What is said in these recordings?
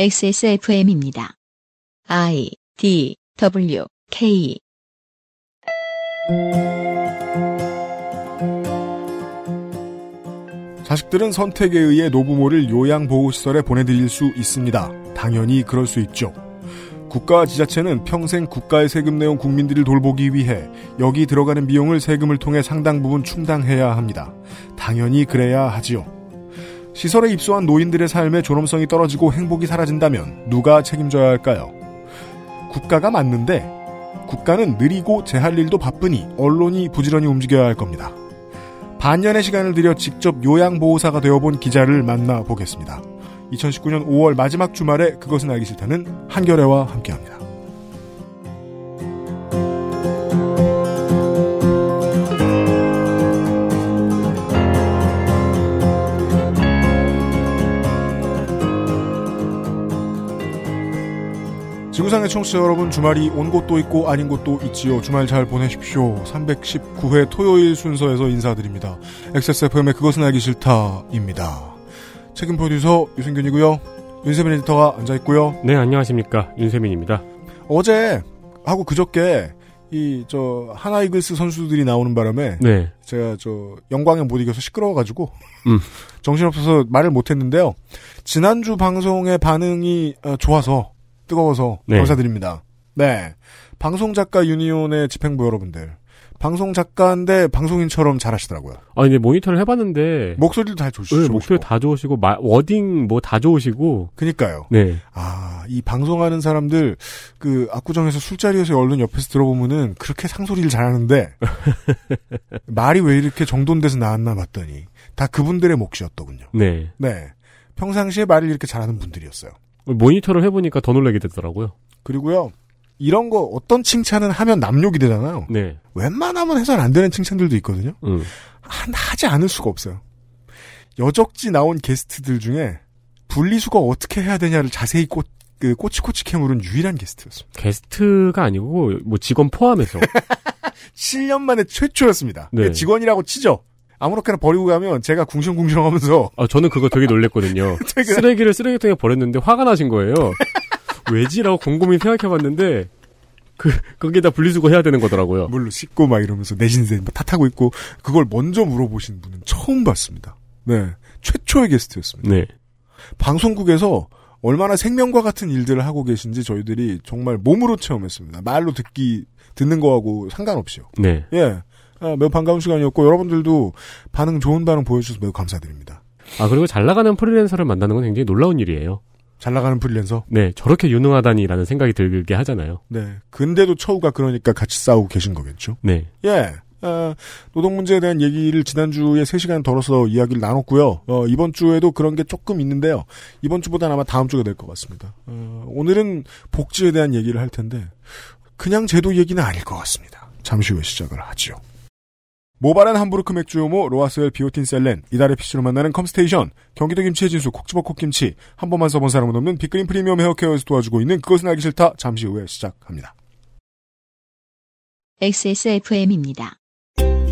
XSFM입니다. I D W K 자식들은 선택에 의해 노부모를 요양보호시설에 보내드릴 수 있습니다. 당연히 그럴 수 있죠. 국가와 지자체는 평생 국가의 세금 내온 국민들을 돌보기 위해 여기 들어가는 비용을 세금을 통해 상당 부분 충당해야 합니다. 당연히 그래야 하지요. 시설에 입소한 노인들의 삶의 존엄성이 떨어지고 행복이 사라진다면 누가 책임져야 할까요? 국가가 맞는데 국가는 느리고 제 할 일도 바쁘니 언론이 부지런히 움직여야 할 겁니다. 반년의 시간을 들여 직접 요양보호사가 되어본 기자를 만나보겠습니다. 2019년 5월 마지막 주말에 그것은 알기 싫다는 한겨레와 함께합니다. 지구상의 청취자 여러분 주말이 온 곳도 있고 아닌 곳도 있지요. 주말 잘 보내십시오. 319회 토요일 순서에서 인사드립니다. XSFM의 그것은 알기 싫다입니다. 책임 프로듀서 유승균이고요. 윤세민 에디터가 앉아있고요. 네, 안녕하십니까. 윤세민입니다. 어제 하고 그저께 이 저 하나 이글스 선수들이 나오는 바람에 네. 제가 저 영광에 못 이겨서 시끄러워가지고 음. 정신없어서 말을 못했는데요. 지난주 방송의 반응이 어, 좋아서 뜨거워서 네. 감사드립니다. 네, 방송 작가 유니온의 집행부 여러분들, 방송 작가인데 방송인처럼 잘하시더라고요. 아, 이제 모니터를 해봤는데. 목소리도 다 좋으시고, 네, 목소리 다 좋으시고, 마- 워딩 뭐 다 좋으시고. 그니까요. 네. 아, 이 방송하는 사람들, 그, 압구정에서 술자리에서 얼른 옆에서 들어보면은 그렇게 상소리를 잘하는데, 말이 왜 이렇게 정돈돼서 나왔나 봤더니, 다 그분들의 몫이었더군요. 네. 네. 평상시에 말을 이렇게 잘하는 분들이었어요. 모니터를 해보니까 더 놀라게 되더라고요. 그리고요, 이런 거 어떤 칭찬은 하면 남욕이 되잖아요. 네. 웬만하면 해서는 안 되는 칭찬들도 있거든요. 음. 한, 하지 않을 수가 없어요. 여적지 나온 게스트들 중에 분리수거 어떻게 해야 되냐를 자세히 꽃, 그 꼬치꼬치 캐물은 유일한 게스트였습니다. 게스트가 아니고, 뭐 직원 포함해서. 7년 만에 최초였습니다. 네. 직원이라고 치죠. 아무렇게나 버리고 가면 제가 궁시렁궁시렁 하면서 아, 저는 그거 되게 놀랬거든요. 되게- 쓰레기를 쓰레기통에 버렸는데 화가 나신 거예요. 왜지라고 곰곰이 생각해봤는데, 그, 거기다 분리수거 해야 되는 거더라고요. 물로 씻고 막 이러면서 내신세 막 탓하고 있고 그걸 먼저 물어보신 분은 처음 봤습니다. 네. 최초의 게스트였습니다. 네. 방송국에서 얼마나 생명과 같은 일들을 하고 계신지 저희들이 정말 몸으로 체험했습니다. 말로 듣기, 듣는 거하고 상관없이요. 네. 예. 아, 매우 반가운 시간이었고, 여러분들도 반응, 좋은 반응 보여주셔서 매우 감사드립니다. 아, 그리고 잘 나가는 프리랜서를 만나는 건 굉장히 놀라운 일이에요. 잘 나가는 프리랜서. 네, 저렇게 유능하다니라는 생각이 들게 하잖아요. 네. 근데도 처우가 그러니까 같이 싸우고 계신 거겠죠. 네. 예. 아, 노동 문제에 대한 얘기를 지난주에 3시간 덜어서 이야기를 나눴고요. 어, 이번 주에도 그런 게 조금 있는데요. 이번 주보다는 아마 다음 주가 될 것 같습니다. 어, 오늘은 복지에 대한 얘기를 할 텐데 그냥 제도 얘기는 아닐 것 같습니다. 잠시 후에 시작을 하죠. 모바란 함부르크 맥주 요모 로아스웰 비오틴 셀렌 이달의 PC로 만나는 컴스테이션 경기도 김치의 진수 콕지버 콕김치 한 번만 써본 사람은 없는 빅그린 프리미엄 헤어케어에서 도와주고 있는 그것은 알기 싫다 잠시 후에 시작합니다. XSFM입니다.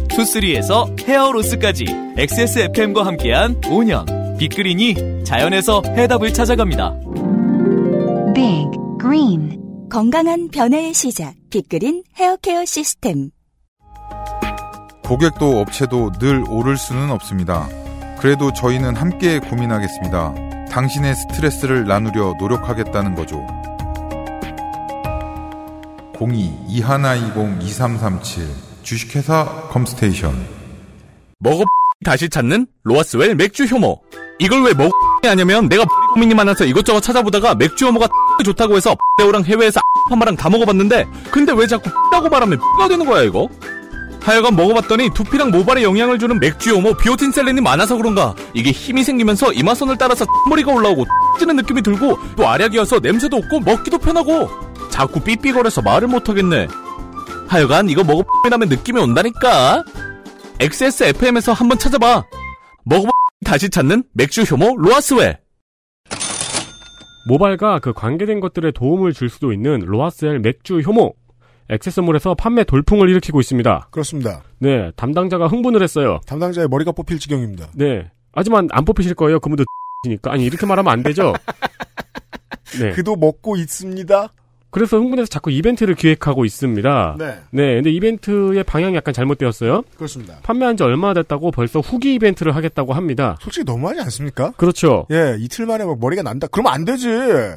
투쓰리에서 헤어로스까지 XSFM과 함께한 5년 빅그린이 자연에서 해답을 찾아갑니다. Big Green 건강한 변화의 시작 빅그린 헤어케어 시스템 고객도 업체도 늘 오를 수는 없습니다. 그래도 저희는 함께 고민하겠습니다. 당신의 스트레스를 나누려 노력하겠다는 거죠. 02-2120-2337 주식회사 컴스테이션 먹어 다시 찾는 로아스웰 맥주 효모. 이걸 왜 먹어 하냐면 내가 고민이 많아서 이것저것 찾아보다가 맥주 효모가 좋다고 해서 배우랑 해외에서 파마랑 다 먹어봤는데 근데 왜 자꾸 라고 말하면 가 되는 거야 이거? 하여간 먹어봤더니 두피랑 모발에 영향을 주는 맥주 효모 비오틴 셀렌이 많아서 그런가 이게 힘이 생기면서 이마선을 따라서 머리가 올라오고 찌는 느낌이 들고 또 알약이어서 냄새도 없고 먹기도 편하고 자꾸 삐삐거려서 말을 못하겠네 하여간 이거 먹어보면 느낌이 온다니까 XSFM에서 한번 찾아봐. 먹어보 다시 찾는 맥주 효모 로아스웰. 모발과 그 관계된 것들에 도움을 줄 수도 있는 로하스엘 맥주 효모. 액세서몰에서 판매 돌풍을 일으키고 있습니다. 그렇습니다. 네, 담당자가 흥분을 했어요. 담당자의 머리가 뽑힐 지경입니다. 네. 하지만 안 뽑히실 거예요. 그분도 니까 아니 이렇게 말하면 안 되죠. 네. 그도 먹고 있습니다. 그래서 흥분해서 자꾸 이벤트를 기획하고 있습니다. 네, 네, 근데 이벤트의 방향이 약간 잘못되었어요. 그렇습니다. 판매한 지 얼마 됐다고 벌써 후기 이벤트를 하겠다고 합니다. 솔직히 너무하지 않습니까? 그렇죠. 예, 이틀 만에 막 머리가 난다. 그러면 안 되지.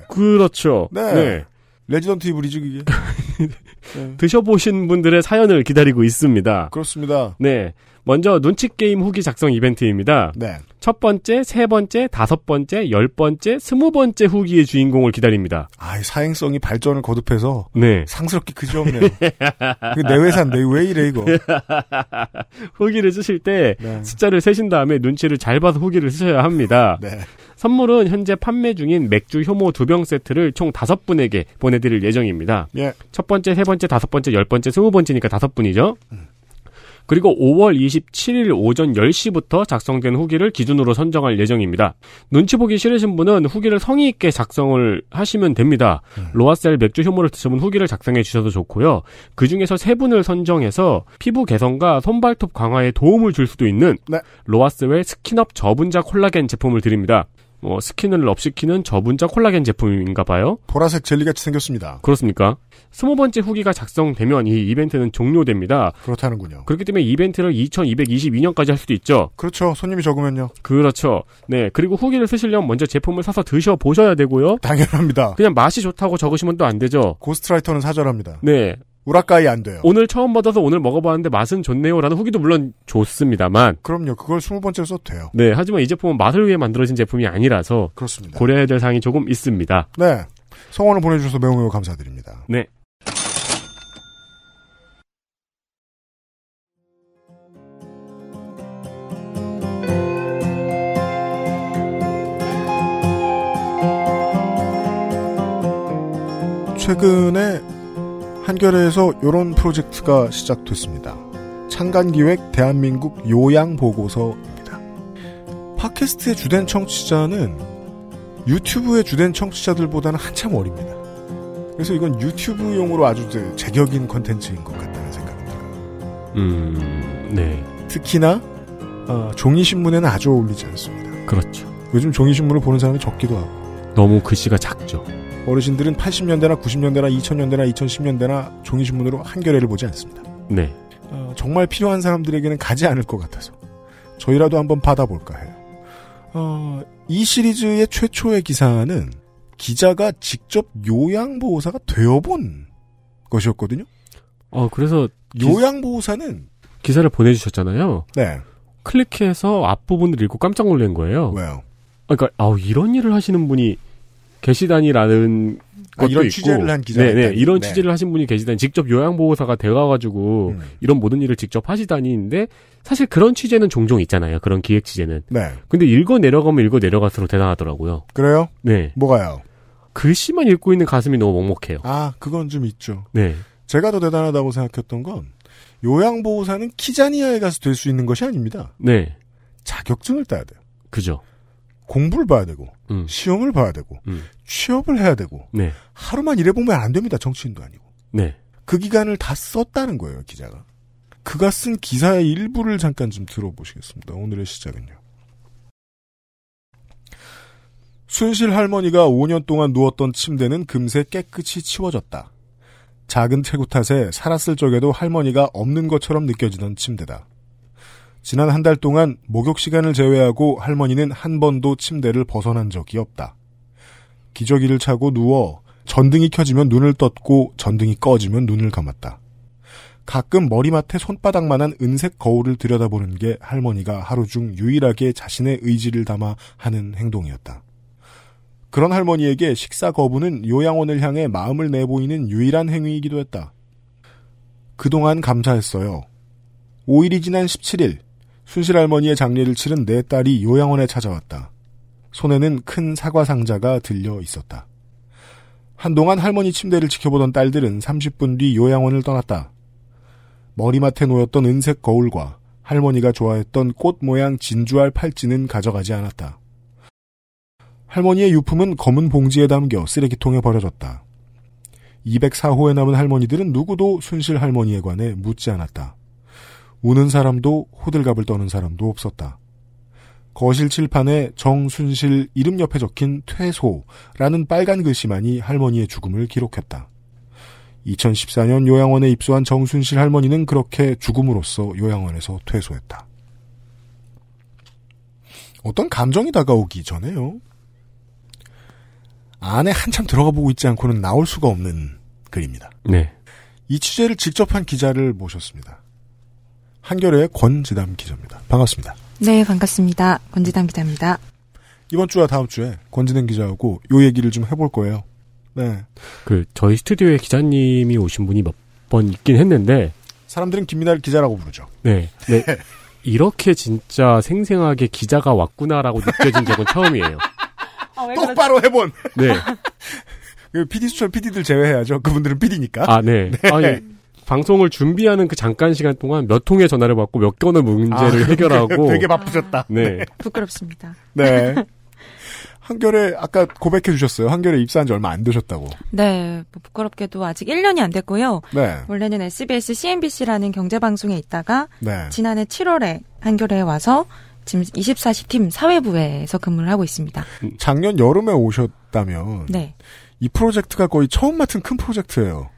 그렇죠. 네. 레지던트 이블이지 그게. 드셔보신 분들의 사연을 기다리고 있습니다. 그렇습니다. 네. 먼저 눈치 게임 후기 작성 이벤트입니다. 네. 첫 번째, 세 번째, 다섯 번째, 열 번째, 스무 번째 후기의 주인공을 기다립니다. 아, 이 사행성이 발전을 거듭해서 네. 상스럽게 그지없네요. 내 회사인데 왜 이래 이거. 후기를 쓰실 때 네. 숫자를 세신 다음에 눈치를 잘 봐서 후기를 쓰셔야 합니다. 네. 선물은 현재 판매 중인 맥주 효모 두 병 세트를 총 다섯 분에게 보내드릴 예정입니다. 예. 첫 번째, 세 번째, 다섯 번째, 열 번째, 스무 번째니까 다섯 분이죠. 그리고 5월 27일 오전 10시부터 작성된 후기를 기준으로 선정할 예정입니다. 눈치 보기 싫으신 분은 후기를 성의 있게 작성을 하시면 됩니다. 로아셀 맥주 효모를 드셔본 후기를 작성해 주셔도 좋고요. 그 중에서 세 분을 선정해서 피부 개선과 손발톱 강화에 도움을 줄 수도 있는 네. 로아스웰 스킨업 저분자 콜라겐 제품을 드립니다. 뭐 스킨을 업시키는 저분자 콜라겐 제품인가 봐요. 보라색 젤리같이 생겼습니다. 그렇습니까? 스무 번째 후기가 작성되면 이 이벤트는 종료됩니다. 그렇다는군요. 그렇기 때문에 이벤트를 2222년까지 할 수도 있죠. 그렇죠. 손님이 적으면요. 그렇죠. 네. 그리고 후기를 쓰시려면 먼저 제품을 사서 드셔 보셔야 되고요. 당연합니다. 그냥 맛이 좋다고 적으시면 또 안 되죠. 고스트라이터는 사절합니다. 네. 우라카이 안 돼요. 오늘 처음 받아서 오늘 먹어봤는데 맛은 좋네요라는 후기도 물론 좋습니다만, 그럼요. 그걸 스무 번째로 써도 돼요. 네. 하지만 이 제품은 맛을 위해 만들어진 제품이 아니라서 그렇습니다. 고려해야 될 사항이 조금 있습니다. 네. 성원을 보내주셔서 매우 매우 감사드립니다. 네. 최근에 한겨레에서 이런 프로젝트가 시작됐습니다. 창간기획 대한민국 요양보고서입니다. 팟캐스트의 주된 청취자는 유튜브의 주된 청취자들보다는 한참 어립니다. 그래서 이건 유튜브용으로 아주 제- 제격인 컨텐츠인 것 같다는 들어요. 음, 네. 특히나 어, 종이신문에는 아주 어울리지 않습니다. 그렇죠. 요즘 종이신문을 보는 사람이 적기도 하고 너무 글씨가 작죠. 어르신들은 80년대나 90년대나 2000년대나 2010년대나 종이신문으로 한겨레를 보지 않습니다. 네. 어, 정말 필요한 사람들에게는 가지 않을 것 같아서 저희라도 한번 받아볼까 해요. 어, 이 시리즈의 최초의 기사는 기자가 직접 요양보호사가 되어본 것이었거든요. 어, 그래서 기, 요양보호사는 기사를 보내주셨잖아요. 네 클릭해서 앞부분을 읽고 깜짝 놀란 거예요. 왜요? 아, 그러니까 아우 이런 일을 하시는 분이 계시다니라는 아, 것도 이런 있고, 취재를 한 기자가 네네. 이런 네. 취재를 하신 분이 계시다니 직접 요양보호사가 되어가지고 음. 이런 모든 일을 직접 하시다니인데 사실 그런 취재는 종종 있잖아요. 그런 기획 취재는. 네 근데 읽어 내려가면 읽어 내려갈수록 대단하더라고요. 그래요? 네 뭐가요? 글씨만 읽고 있는 가슴이 너무 먹먹해요. 아 그건 좀 있죠. 네 제가 더 대단하다고 생각했던 건 요양보호사는 키자니아에 가서 될 수 있는 것이 아닙니다. 네, 자격증을 따야 돼요. 그죠. 공부를 봐야 되고 음, 시험을 봐야 되고 음. 취업을 해야 되고 네, 하루만 일해보면 안 됩니다. 정치인도 아니고. 네. 그 기간을 다 썼다는 거예요, 기자가. 그가 쓴 기사의 일부를 잠깐 좀 들어보시겠습니다. 오늘의 시작은요. 순실 할머니가 5년 동안 누웠던 침대는 금세 깨끗이 치워졌다. 작은 체구 탓에 살았을 적에도 할머니가 없는 것처럼 느껴지던 침대다. 지난 한 달 동안 목욕 시간을 제외하고 할머니는 한 번도 침대를 벗어난 적이 없다. 기저귀를 차고 누워 전등이 켜지면 눈을 떴고 전등이 꺼지면 눈을 감았다. 가끔 머리맡에 손바닥만한 은색 거울을 들여다보는 게 할머니가 하루 중 유일하게 자신의 의지를 담아 하는 행동이었다. 그런 할머니에게 식사 거부는 요양원을 향해 마음을 내보이는 유일한 행위이기도 했다. 그동안 감사했어요. 5일이 지난 17일, 순실 할머니의 장례를 치른 내 딸이 요양원에 찾아왔다. 손에는 큰 사과 상자가 들려 있었다. 한동안 할머니 침대를 지켜보던 딸들은 30분 뒤 요양원을 떠났다. 머리맡에 놓였던 은색 거울과 할머니가 좋아했던 꽃 모양 진주알 팔찌는 가져가지 않았다. 할머니의 유품은 검은 봉지에 담겨 쓰레기통에 버려졌다. 204호에 남은 할머니들은 누구도 순실 할머니에 관해 묻지 않았다. 우는 사람도 호들갑을 떠는 사람도 없었다. 거실 칠판에 정순실 이름 옆에 적힌 퇴소라는 빨간 글씨만이 할머니의 죽음을 기록했다. 2014년 요양원에 입소한 정순실 할머니는 그렇게 죽음으로써 요양원에서 퇴소했다. 어떤 감정이 다가오기 전에요. 안에 한참 들어가 보고 있지 않고는 나올 수가 없는 글입니다. 네. 이 취재를 직접 한 기자를 모셨습니다. 한겨레의 권지담 기자입니다. 반갑습니다. 네, 반갑습니다. 권지담 기자입니다. 이번 주와 다음 주에 권지담 기자하고 요 얘기를 좀 해볼 거예요. 네. 그 저희 스튜디오에 기자님이 오신 분이 몇 번 있긴 했는데 사람들은 김민아를 기자라고 부르죠. 네. 네. 이렇게 진짜 생생하게 기자가 왔구나라고 느껴진 적은 처음이에요. 아, 똑바로 해본. 네. 그 PD 수철 PD들 제외해야죠. 그분들은 PD니까. 아, 네. 아니, 방송을 준비하는 그 잠깐 시간 동안 몇 통의 전화를 받고 몇 건의 문제를 해결하고. 되게 바쁘셨다. 네. 부끄럽습니다. 네. 한결에 아까 고백해 주셨어요. 한결에 입사한 지 얼마 안 되셨다고. 네, 뭐 부끄럽게도 아직 1년이 안 됐고요. 네. 원래는 SBS CNBC라는 경제 방송에 있다가 네. 지난해 7월에 한겨레에 와서 지금 24시 팀 사회부에서 근무를 하고 있습니다. 작년 여름에 오셨다면 네, 이 프로젝트가 거의 처음 맡은 큰 프로젝트예요.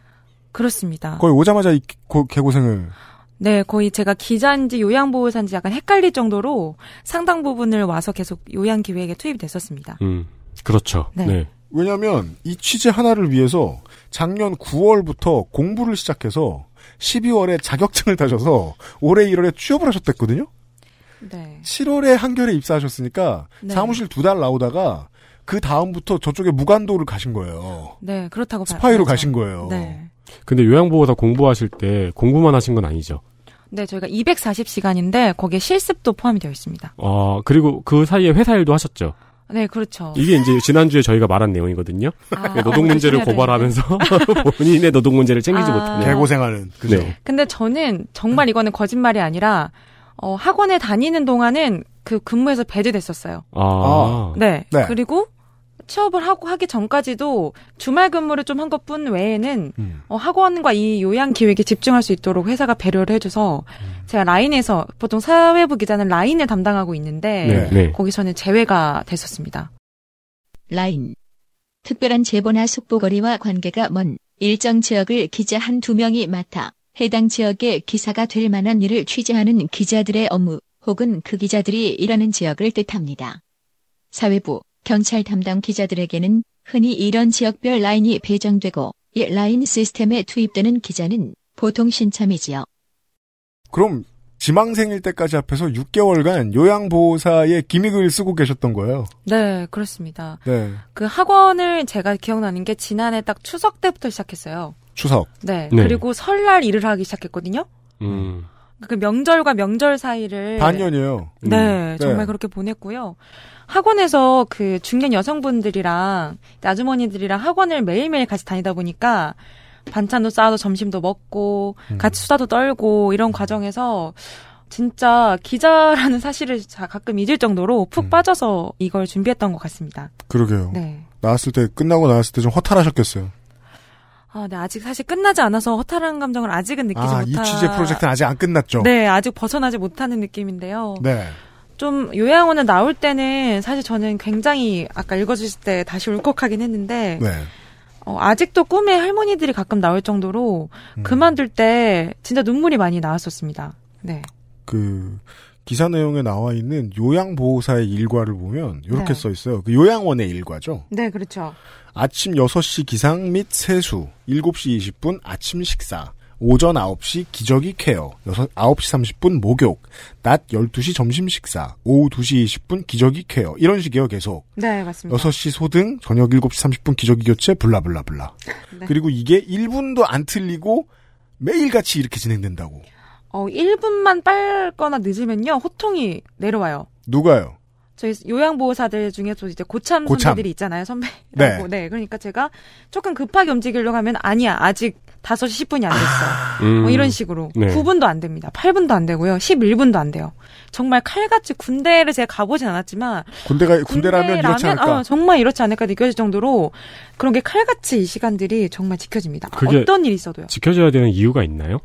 그렇습니다. 거의 오자마자 이 고- 개고생을 네, 거의 제가 기자인지 요양보호사인지 약간 헷갈릴 정도로 상당 부분을 와서 계속 요양 기획에 투입이 됐었습니다. 음. 그렇죠. 네. 네. 왜냐하면 이 취재 하나를 위해서 작년 9월부터 공부를 시작해서 12월에 자격증을 따셔서 올해 1월에 취업을 하셨댔거든요. 네. 7월에 한결에 입사하셨으니까 네. 사무실 두 달 나오다가 그 다음부터 저쪽에 무관도를 가신 거예요. 네, 그렇다고 봐- 스파이로 봐야죠. 가신 거예요. 네. 근데 요양보호사 공부하실 때 공부만 하신 건 아니죠. 네, 저희가 240시간인데 거기에 실습도 포함이 되어 있습니다. 어, 그리고 그 사이에 회사 일도 하셨죠. 네, 그렇죠. 이게 이제 지난주에 저희가 말한 내용이거든요. 아, 네, 노동 어, 문제를 고발하면서 본인의 노동 문제를 챙기지 아. 못하는. 개고생하는 그죠. 네. 근데 저는 정말 이거는 거짓말이 아니라 어, 학원에 다니는 동안은 그 근무에서 배제됐었어요. 아. 네. 네. 그리고 취업을 하고 하기 전까지도 주말 근무를 좀 한 것뿐 외에는 음. 어, 학원과 이 요양 기획에 집중할 수 있도록 회사가 배려를 해줘서 음. 제가 라인에서 보통 사회부 기자는 라인을 담당하고 있는데 네. 네. 거기서는 제외가 됐었습니다. 라인. 특별한 제보나 속보거리와 관계가 먼 일정 지역을 기자 한 두 명이 맡아 해당 지역의 기사가 될 만한 일을 취재하는 기자들의 업무 혹은 그 기자들이 일하는 지역을 뜻합니다. 사회부, 경찰 담당 기자들에게는 흔히 이런 지역별 라인이 배정되고 이 라인 시스템에 투입되는 기자는 보통 신참이지요. 그럼 지망생일 때까지 합해서 6개월간 요양보호사의 기믹을 쓰고 계셨던 거예요. 네, 그렇습니다. 네. 그 학원을 제가 기억나는 게 지난해 딱 추석 때부터 시작했어요. 추석. 네. 네. 그리고 설날 일을 하기 시작했거든요. 음. 그 명절과 명절 사이를 반년이에요. 네, 음. 정말 네. 그렇게 보냈고요. 학원에서 그 중년 여성분들이랑 아주머니들이랑 학원을 매일매일 같이 다니다 보니까 반찬도 싸서 점심도 먹고 음. 같이 수다도 떨고 이런 과정에서 진짜 기자라는 사실을 자- 가끔 잊을 정도로 푹 음. 빠져서 이걸 준비했던 것 같습니다. 그러게요. 네. 나왔을 때 끝나고 나왔을 때 좀 허탈하셨겠어요. 아, 네, 아직 사실 끝나지 않아서 허탈한 감정을 아직은 느끼지 아, 못하. 이 취재 프로젝트는 아직 안 끝났죠. 네, 아직 벗어나지 못하는 느낌인데요. 네. 좀 요양원에 나올 때는 사실 저는 굉장히 아까 읽어주실 때 다시 울컥하긴 했는데 네. 어, 아직도 꿈에 할머니들이 가끔 나올 정도로 음. 그만둘 때 진짜 눈물이 많이 나왔었습니다. 네. 그 기사 내용에 나와 있는 요양보호사의 일과를 보면 이렇게 네. 써 있어요. 그 요양원의 일과죠. 네, 그렇죠. 아침 6시 기상 및 세수, 7시 20분 아침 식사, 오전 9시 기저귀 케어, 6, 9시 30분 목욕, 낮 12시 점심 식사, 오후 2시 20분 기저귀 케어. 이런 식이에요, 계속. 네, 맞습니다. 6시 소등, 저녁 7시 30분 기저귀 교체, 블라블라블라. 네. 그리고 이게 1분도 안 틀리고 매일같이 이렇게 진행된다고. 어, 1분만 빨거나 늦으면요, 호통이 내려와요. 누가요? 저희 요양보호사들 중에도 이제 고참, 고참. 선배들이 있잖아요, 선배라고. 네. 그러니까 제가 조금 급하게 움직이려고 하면 아니야, 아직 5시 10분이 안 됐어. 음. 뭐 이런 식으로. 네. 9분도 안 됩니다. 8분도 안 되고요. 11분도 안 돼요. 정말 칼같이 군대를 제가 가보진 않았지만 군대가 군대라면 이렇지 않을까? 아, 정말 이렇지 않을까 느껴질 정도로 그런 게 칼같이 이 시간들이 정말 지켜집니다. 그게- 어떤 일이 있어도요. 지켜줘야 되는 이유가 있나요?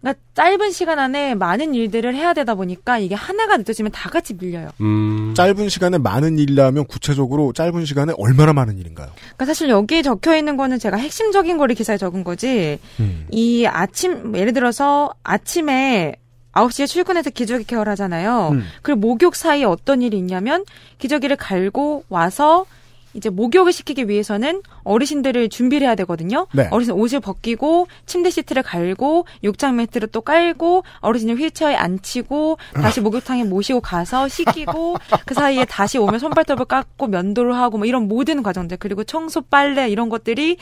그러니까 짧은 시간 안에 많은 일들을 해야 되다 보니까 이게 하나가 늦어지면 다 같이 밀려요. 음. 짧은 시간에 많은 일이라면 구체적으로 짧은 시간에 얼마나 많은 일인가요? 그러니까 사실 여기에 적혀 있는 거는 제가 핵심적인 거를 기사에 적은 거지. 음. 이 아침 예를 들어서 아침에 9시에 출근해서 기저귀 케어를 하잖아요. 음. 그리고 목욕 사이에 어떤 일이 있냐면 기저귀를 갈고 와서 이제 목욕을 시키기 위해서는 어르신들을 준비를 해야 되거든요. 네. 어르신 옷을 벗기고 침대 시트를 갈고 욕장 매트를 또 깔고 어르신을 휠체어에 앉히고 다시 목욕탕에 모시고 가서 씻기고 그 사이에 다시 오면 손발톱을 깎고 면도를 하고 뭐 이런 모든 과정들 그리고 청소 빨래 이런 것들이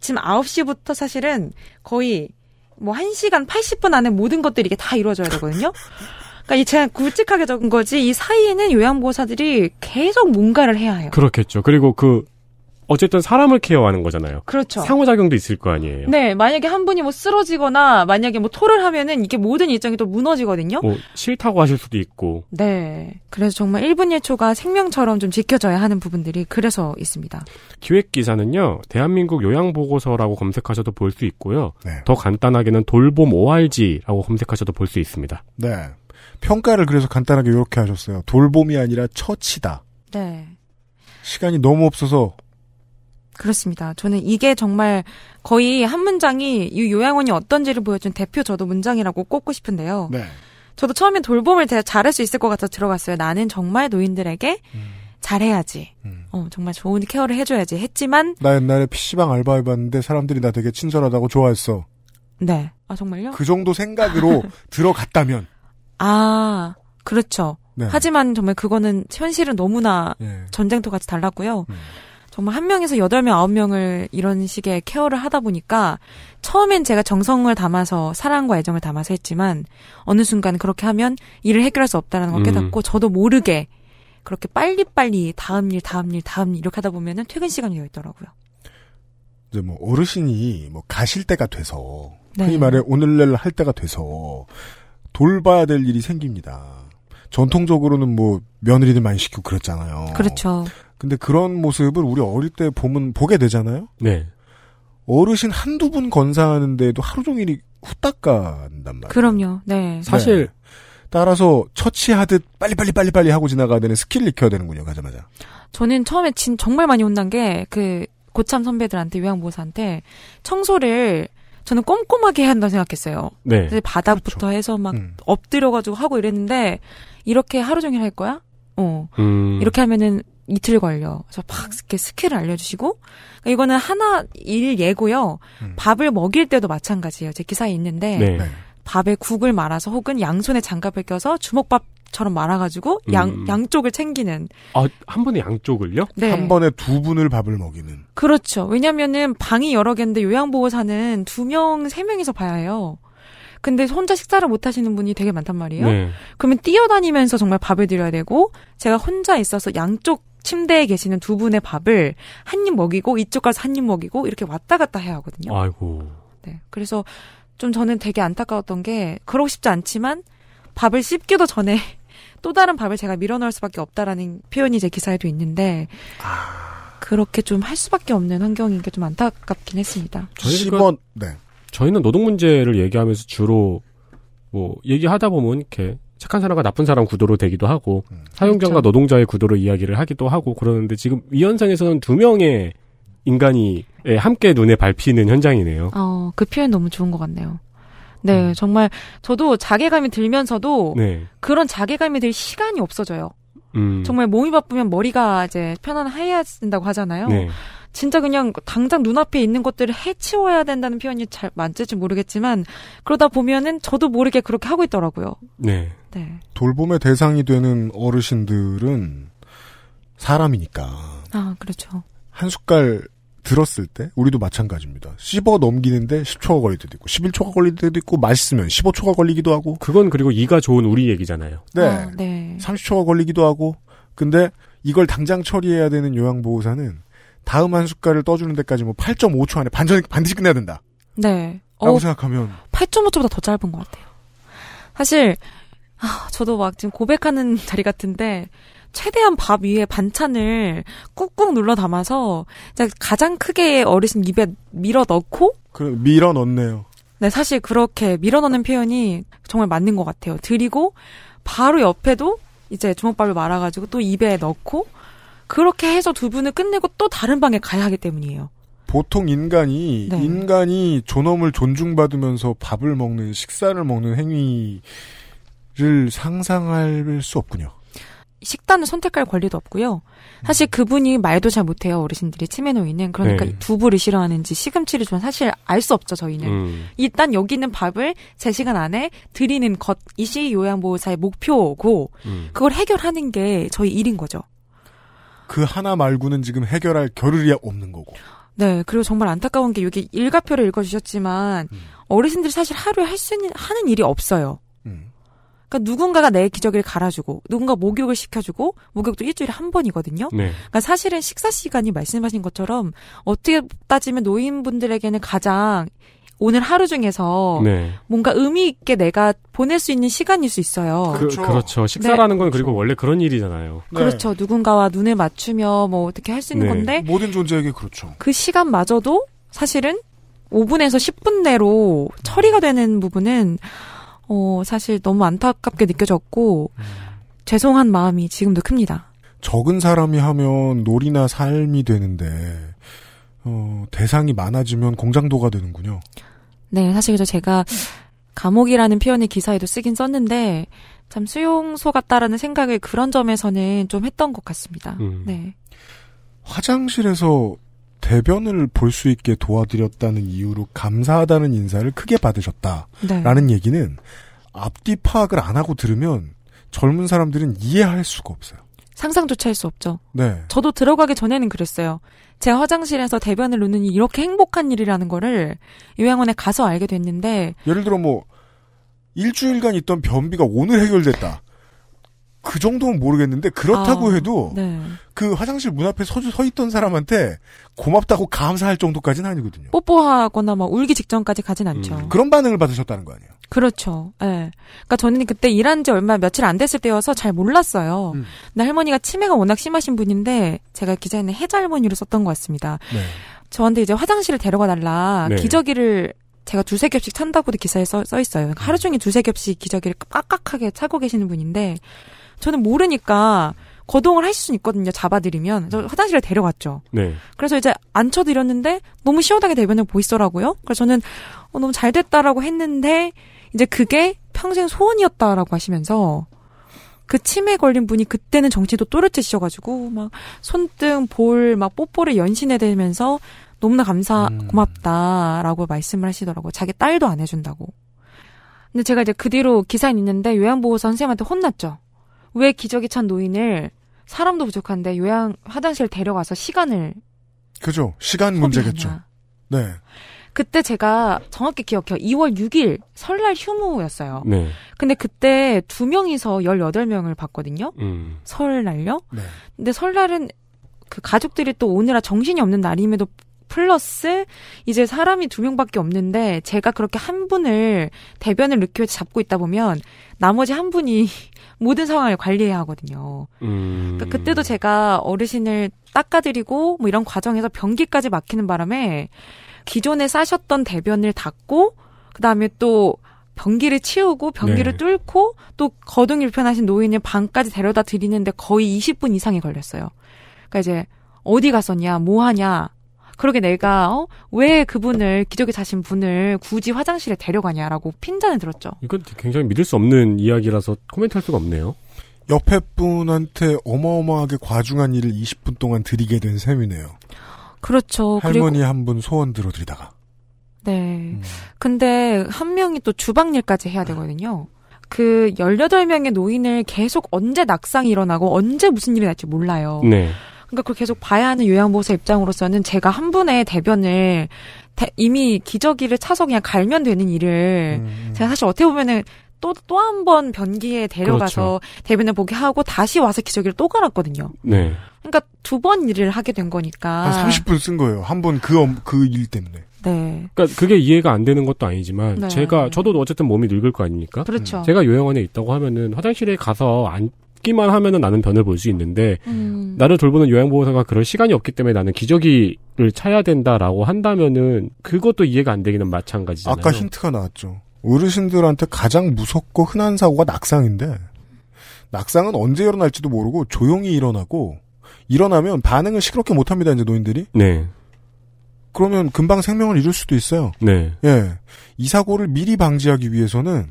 지금 9시부터 사실은 거의 뭐 1시간 80분 안에 모든 것들이 이게 다 이루어져야 되거든요. 그러니까 이 제가 굵직하게 적은 거지 이 사이에는 요양보호사들이 계속 뭔가를 해야 해요. 그렇겠죠. 그리고 그 어쨌든 사람을 케어하는 거잖아요. 그렇죠. 상호작용도 있을 거 아니에요. 네, 만약에 한 분이 뭐 쓰러지거나 만약에 뭐 토를 하면은 이게 모든 일정이 또 무너지거든요. 뭐 싫다고 하실 수도 있고. 네. 그래서 정말 1분 1초가 생명처럼 좀 지켜져야 하는 부분들이 그래서 있습니다. 기획 기사는요. 대한민국 요양보고서라고 검색하셔도 볼 수 있고요. 네. 더 간단하게는 돌봄 ORG라고 검색하셔도 볼 수 있습니다. 네. 평가를 그래서 간단하게 이렇게 하셨어요. 돌봄이 아니라 처치다. 네. 시간이 너무 없어서 그렇습니다. 저는 이게 정말 거의 한 문장이 이 요양원이 어떤지를 보여준 대표 저도 문장이라고 꼽고 싶은데요. 네. 저도 처음엔 돌봄을 제가 잘할 수 있을 것 같아서 들어갔어요. 나는 정말 노인들에게 잘해야지. 음. 어, 정말 좋은 케어를 해줘야지 했지만, 나 옛날에 PC방 알바 해봤는데 사람들이 나 되게 친절하다고 좋아했어. 네. 아, 정말요? 그 정도 생각으로 들어갔다면. 아, 그렇죠. 네. 하지만 정말 그거는 현실은 너무나 예. 전쟁터 같이 달랐고요. 음. 정말 한 명에서 여덟 명, 아홉 명을 이런 식의 케어를 하다 보니까 처음엔 제가 정성을 담아서 사랑과 애정을 담아서 했지만 어느 순간 그렇게 하면 일을 해결할 수 없다는 걸 음. 깨닫고 저도 모르게 그렇게 빨리빨리 다음 일, 다음 일, 다음 일 이렇게 하다 보면은 퇴근 시간이 되어 있더라고요. 이제 뭐 어르신이 뭐 가실 때가 돼서 네. 흔히 말해 오늘내일 할 때가 돼서 돌봐야 될 일이 생깁니다. 전통적으로는 뭐 며느리들 많이 시키고 그랬잖아요. 그렇죠. 근데 그런 모습을 우리 어릴 때 보면 보게 되잖아요. 네. 어르신 한두 분 건사하는데도 하루 종일이 후딱 간단 말이에요. 그럼요. 네. 사실 따라서 처치하듯 빨리빨리 빨리빨리 하고 지나가야 되는 스킬을 익혀야 되는군요. 가자마자. 저는 처음에 진 정말 많이 혼난 게 그 고참 선배들한테 요양보호사한테 청소를 저는 꼼꼼하게 해야 한다고 생각했어요. 네. 바닥부터 해서 막 음. 엎드려가지고 하고 이랬는데 이렇게 하루 종일 할 거야? 어 음. 이렇게 하면은 이틀 걸려. 그래서 막 이렇게 스킬을 알려주시고 그러니까 이거는 하나 일 예고요. 음. 밥을 먹일 때도 마찬가지예요. 제 기사에 있는데 네. 네. 밥에 국을 말아서 혹은 양손에 장갑을 껴서 주먹밥 처럼 말아가지고 양 음. 양쪽을 챙기는. 아, 한 번에 양쪽을요? 네. 한 번에 두 분을 밥을 먹이는. 그렇죠. 왜냐면은 방이 여러 개인데 요양보호사는 두 명, 세 명이서 봐야 해요. 근데 혼자 식사를 못 하시는 분이 되게 많단 말이에요. 네. 그러면 뛰어다니면서 정말 밥을 드려야 되고 제가 혼자 있어서 양쪽 침대에 계시는 두 분의 밥을 한 입 먹이고 이쪽 가서 한 입 먹이고 이렇게 왔다 갔다 해야 하거든요. 아이고. 네. 그래서 좀 저는 되게 안타까웠던 게 그러고 싶지 않지만 밥을 씹기도 전에 또 다른 밥을 제가 밀어넣을 수밖에 없다라는 표현이 제 기사에도 있는데 그렇게 좀 할 수밖에 없는 환경인 게 좀 안타깝긴 했습니다. 저희가 10원, 네. 저희는 노동 문제를 얘기하면서 주로 뭐 얘기하다 보면 이렇게 착한 사람과 나쁜 사람 구도로 되기도 하고 음. 사용자가 그렇죠. 노동자의 구도로 이야기를 하기도 하고 그러는데 지금 이 현상에서는 두 명의 인간이 예, 함께 눈에 밟히는 현장이네요. 어, 그 표현 너무 좋은 것 같네요. 네, 정말 저도 자괴감이 들면서도 네. 그런 자괴감이 들 시간이 없어져요. 음. 정말 몸이 바쁘면 머리가 이제 편안해야 된다고 하잖아요. 네. 진짜 그냥 당장 눈앞에 있는 것들을 해치워야 된다는 표현이 잘 맞을지 모르겠지만 그러다 보면은 저도 모르게 그렇게 하고 있더라고요. 네. 네. 돌봄의 대상이 되는 어르신들은 사람이니까 아, 그렇죠. 한 숟갈 들었을 때 우리도 마찬가지입니다. 씹어 넘기는데 10초가 걸릴 때도 있고 11초가 걸릴 때도 있고 맛있으면 15초가 걸리기도 하고 그건 그리고 이가 좋은 우리 얘기잖아요. 네. 아, 네. 30초가 걸리기도 하고 근데 이걸 당장 처리해야 되는 요양보호사는 다음 한 숟갈을 떠주는 데까지 뭐 8.5초 안에 반전, 반드시 끝내야 된다. 네. 라고 어, 생각하면 8.5초보다 더 짧은 것 같아요. 사실, 아, 저도 막 지금 고백하는 자리 같은데, 최대한 밥 위에 반찬을 꾹꾹 눌러 담아서, 가장 크게 어르신 입에 밀어 넣고, 그 밀어 넣네요. 네, 사실 그렇게 밀어 넣는 표현이 정말 맞는 것 같아요. 드리고 바로 옆에도 이제 주먹밥을 말아가지고 또 입에 넣고 그렇게 해서 두 분을 끝내고 또 다른 방에 가야 하기 때문이에요. 보통 인간이 네. 인간이 존엄을 존중받으면서 밥을 먹는 식사를 먹는 행위를 상상할 수 없군요. 식단을 선택할 권리도 없고요. 사실 그분이 말도 잘 못해요. 어르신들이 치매 노인은 그러니까 네. 두부를 싫어하는지 시금치를 좋아하는 사실 알 수 없죠. 저희는 음. 일단 여기 있는 밥을 제 시간 안에 드리는 것이시 요양보호사의 목표고 음. 그걸 해결하는 게 저희 일인 거죠. 그 하나 말고는 지금 해결할 겨를이 없는 거고. 네, 그리고 정말 안타까운 게 여기 일가표를 읽어주셨지만 음. 어르신들이 사실 하루에 할 수 있는 하는 일이 없어요. 음. 그러니까 누군가가 내 기저귀를 갈아주고 누군가 목욕을 시켜주고 목욕도 일주일에 한 번이거든요. 네. 그러니까 사실은 식사 시간이 말씀하신 것처럼 어떻게 따지면 노인분들에게는 가장 오늘 하루 중에서 네. 뭔가 의미 있게 내가 보낼 수 있는 시간일 수 있어요. 그, 그렇죠. 그렇죠. 식사라는 건 그리고 원래 그런 일이잖아요. 네. 그렇죠. 누군가와 눈을 맞추며 뭐 어떻게 할 수 있는 네. 건데 모든 존재에게 그렇죠. 그 시간마저도 사실은 5분에서 10분 내로 처리가 되는 부분은 어 사실 너무 안타깝게 느껴졌고 죄송한 마음이 지금도 큽니다. 적은 사람이 하면 놀이나 삶이 되는데 어, 대상이 많아지면 공장도가 되는군요. 네, 사실 그래서 제가 감옥이라는 표현을 기사에도 쓰긴 썼는데 참 수용소 같다라는 생각을 그런 점에서는 좀 했던 것 같습니다. 음. 네. 화장실에서 대변을 볼 수 있게 도와드렸다는 이유로 감사하다는 인사를 크게 받으셨다라는 네. 얘기는 앞뒤 파악을 안 하고 들으면 젊은 사람들은 이해할 수가 없어요. 상상조차 할 수 없죠. 네. 저도 들어가기 전에는 그랬어요. 제가 화장실에서 대변을 놓는 이렇게 행복한 일이라는 거를 요양원에 가서 알게 됐는데 예를 들어 뭐 일주일간 있던 변비가 오늘 해결됐다. 그 정도는 모르겠는데 그렇다고 아, 해도 네. 그 화장실 문 앞에 서, 서 있던 사람한테 고맙다고 감사할 정도까지는 아니거든요. 뽀뽀하거나 막 울기 직전까지 가진 않죠. 음. 그런 반응을 받으셨다는 거 아니에요. 그렇죠. 예. 그러니까 저는 그때 일한 지 얼마 며칠 안 됐을 때여서 잘 몰랐어요. 음. 근데 할머니가 치매가 워낙 심하신 분인데 제가 기자에는 혜자 할머니로 썼던 것 같습니다. 네. 저한테 이제 화장실을 데려가 달라 네. 기저귀를 제가 두세 겹씩 찬다고도 기사에 써, 써 있어요. 그러니까 하루 종일 두세 겹씩 기저귀를 깍깍하게 차고 계시는 분인데 저는 모르니까 거동을 하실 수는 있거든요. 잡아드리면 저 화장실에 데려갔죠. 네. 그래서 이제 앉혀드렸는데 너무 시원하게 대변을 보이더라고요. 그래서 저는 어, 너무 잘 됐다라고 했는데 이제 그게 평생 소원이었다라고 하시면서 그 치매 걸린 분이 그때는 정신도 또렷해지셔가지고 막 손등 볼 막 뽀뽀를 연신해 대면서 너무나 감사 음. 고맙다라고 말씀을 하시더라고. 요 자기 딸도 안 해준다고. 근데 제가 이제 그 뒤로 기사에 있는데 요양보호사 선생님한테 혼났죠. 왜 기저귀 찬 노인을 사람도 부족한데 요양 화장실 데려가서 시간을 그죠. 시간 문제겠죠. 네. 그때 제가 정확히 기억해요. 2월 6일 설날 휴무였어요. 네. 근데 그때 두 명이서 18명을 봤거든요. 음. 설날요. 네. 근데 설날은 그 가족들이 또 오느라 정신이 없는 날임에도 플러스 이제 사람이 두 명밖에 없는데 제가 그렇게 한 분을 대변을 느껴 잡고 있다 보면 나머지 한 분이 모든 상황을 관리해야 하거든요. 음. 그러니까 그때도 제가 어르신을 닦아드리고 뭐 이런 과정에서 변기까지 막히는 바람에 기존에 싸셨던 대변을 닦고 그 다음에 또 변기를 치우고 변기를 네. 뚫고 또 거동이 불편하신 노인을 방까지 데려다 드리는데 거의 20분 이상이 걸렸어요. 그러니까 이제 어디 갔었냐, 뭐 하냐. 그러게 내가 어? 왜 그분을 기저귀 자신 분을 굳이 화장실에 데려가냐라고 핀잔을 들었죠. 이건 굉장히 믿을 수 없는 이야기라서 코멘트할 수가 없네요. 옆에 분한테 어마어마하게 과중한 일을 20분 동안 드리게 된 셈이네요. 그렇죠. 그리고 할머니 한 분 소원 들어드리다가. 네. 음. 근데 한 명이 또 주방 일까지 해야 되거든요. 그 18명의 노인을 계속 언제 낙상이 일어나고 언제 무슨 일이 날지 몰라요. 네. 그러니까 그걸 계속 봐야 하는 요양보호사 입장으로서는 제가 한 분의 대변을 대- 이미 기저귀를 차서 그냥 갈면 되는 일을 음, 제가 사실 어떻게 보면은 또 또 한 번 변기에 데려가서 대변을 보게 하고 다시 와서 기저귀를 또 갈았거든요. 네. 그러니까 두 번 일을 하게 된 거니까. 한 30분 쓴 거예요. 한 번 그, 그 일 때문에. 네. 그러니까 그게 이해가 안 되는 것도 아니지만 네. 제가 저도 어쨌든 몸이 늙을 거 아닙니까? 그렇죠. 제가 요양원에 있다고 하면은 화장실에 가서 앉기만 하면은 나는 변을 볼 수 있는데 음. 나를 돌보는 요양보호사가 그럴 시간이 없기 때문에 나는 기저귀 차야 된다라고 한다면은 그것도 이해가 안 되기는 마찬가지잖아요. 아까 힌트가 나왔죠. 어르신들한테 가장 무섭고 흔한 사고가 낙상인데 낙상은 언제 일어날지도 모르고 조용히 일어나고 일어나면 반응을 시끄럽게 못합니다. 이제 노인들이. 네. 그러면 금방 생명을 잃을 수도 있어요. 네. 예. 이 사고를 미리 방지하기 위해서는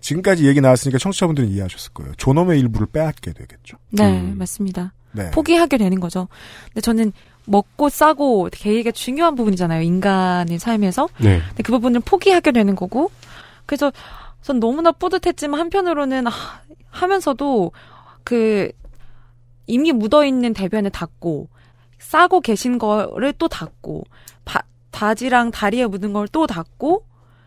지금까지 얘기 나왔으니까 청취자분들은 이해하셨을 거예요. 존엄의 일부를 빼앗게 되겠죠. 네, 음. 맞습니다. 네. 포기하게 되는 거죠. 근데 저는 먹고 싸고 되게 중요한 부분이잖아요. 인간의 삶에서. 네. 근데 그 부분을 포기하게 되는 거고. 그래서 전 너무나 뿌듯했지만 한편으로는 아, 하면서도 그 이미 묻어 있는 대변을 닦고 싸고 계신 거를 또 닦고 바, 바지랑 다리에 묻은 걸또 닦고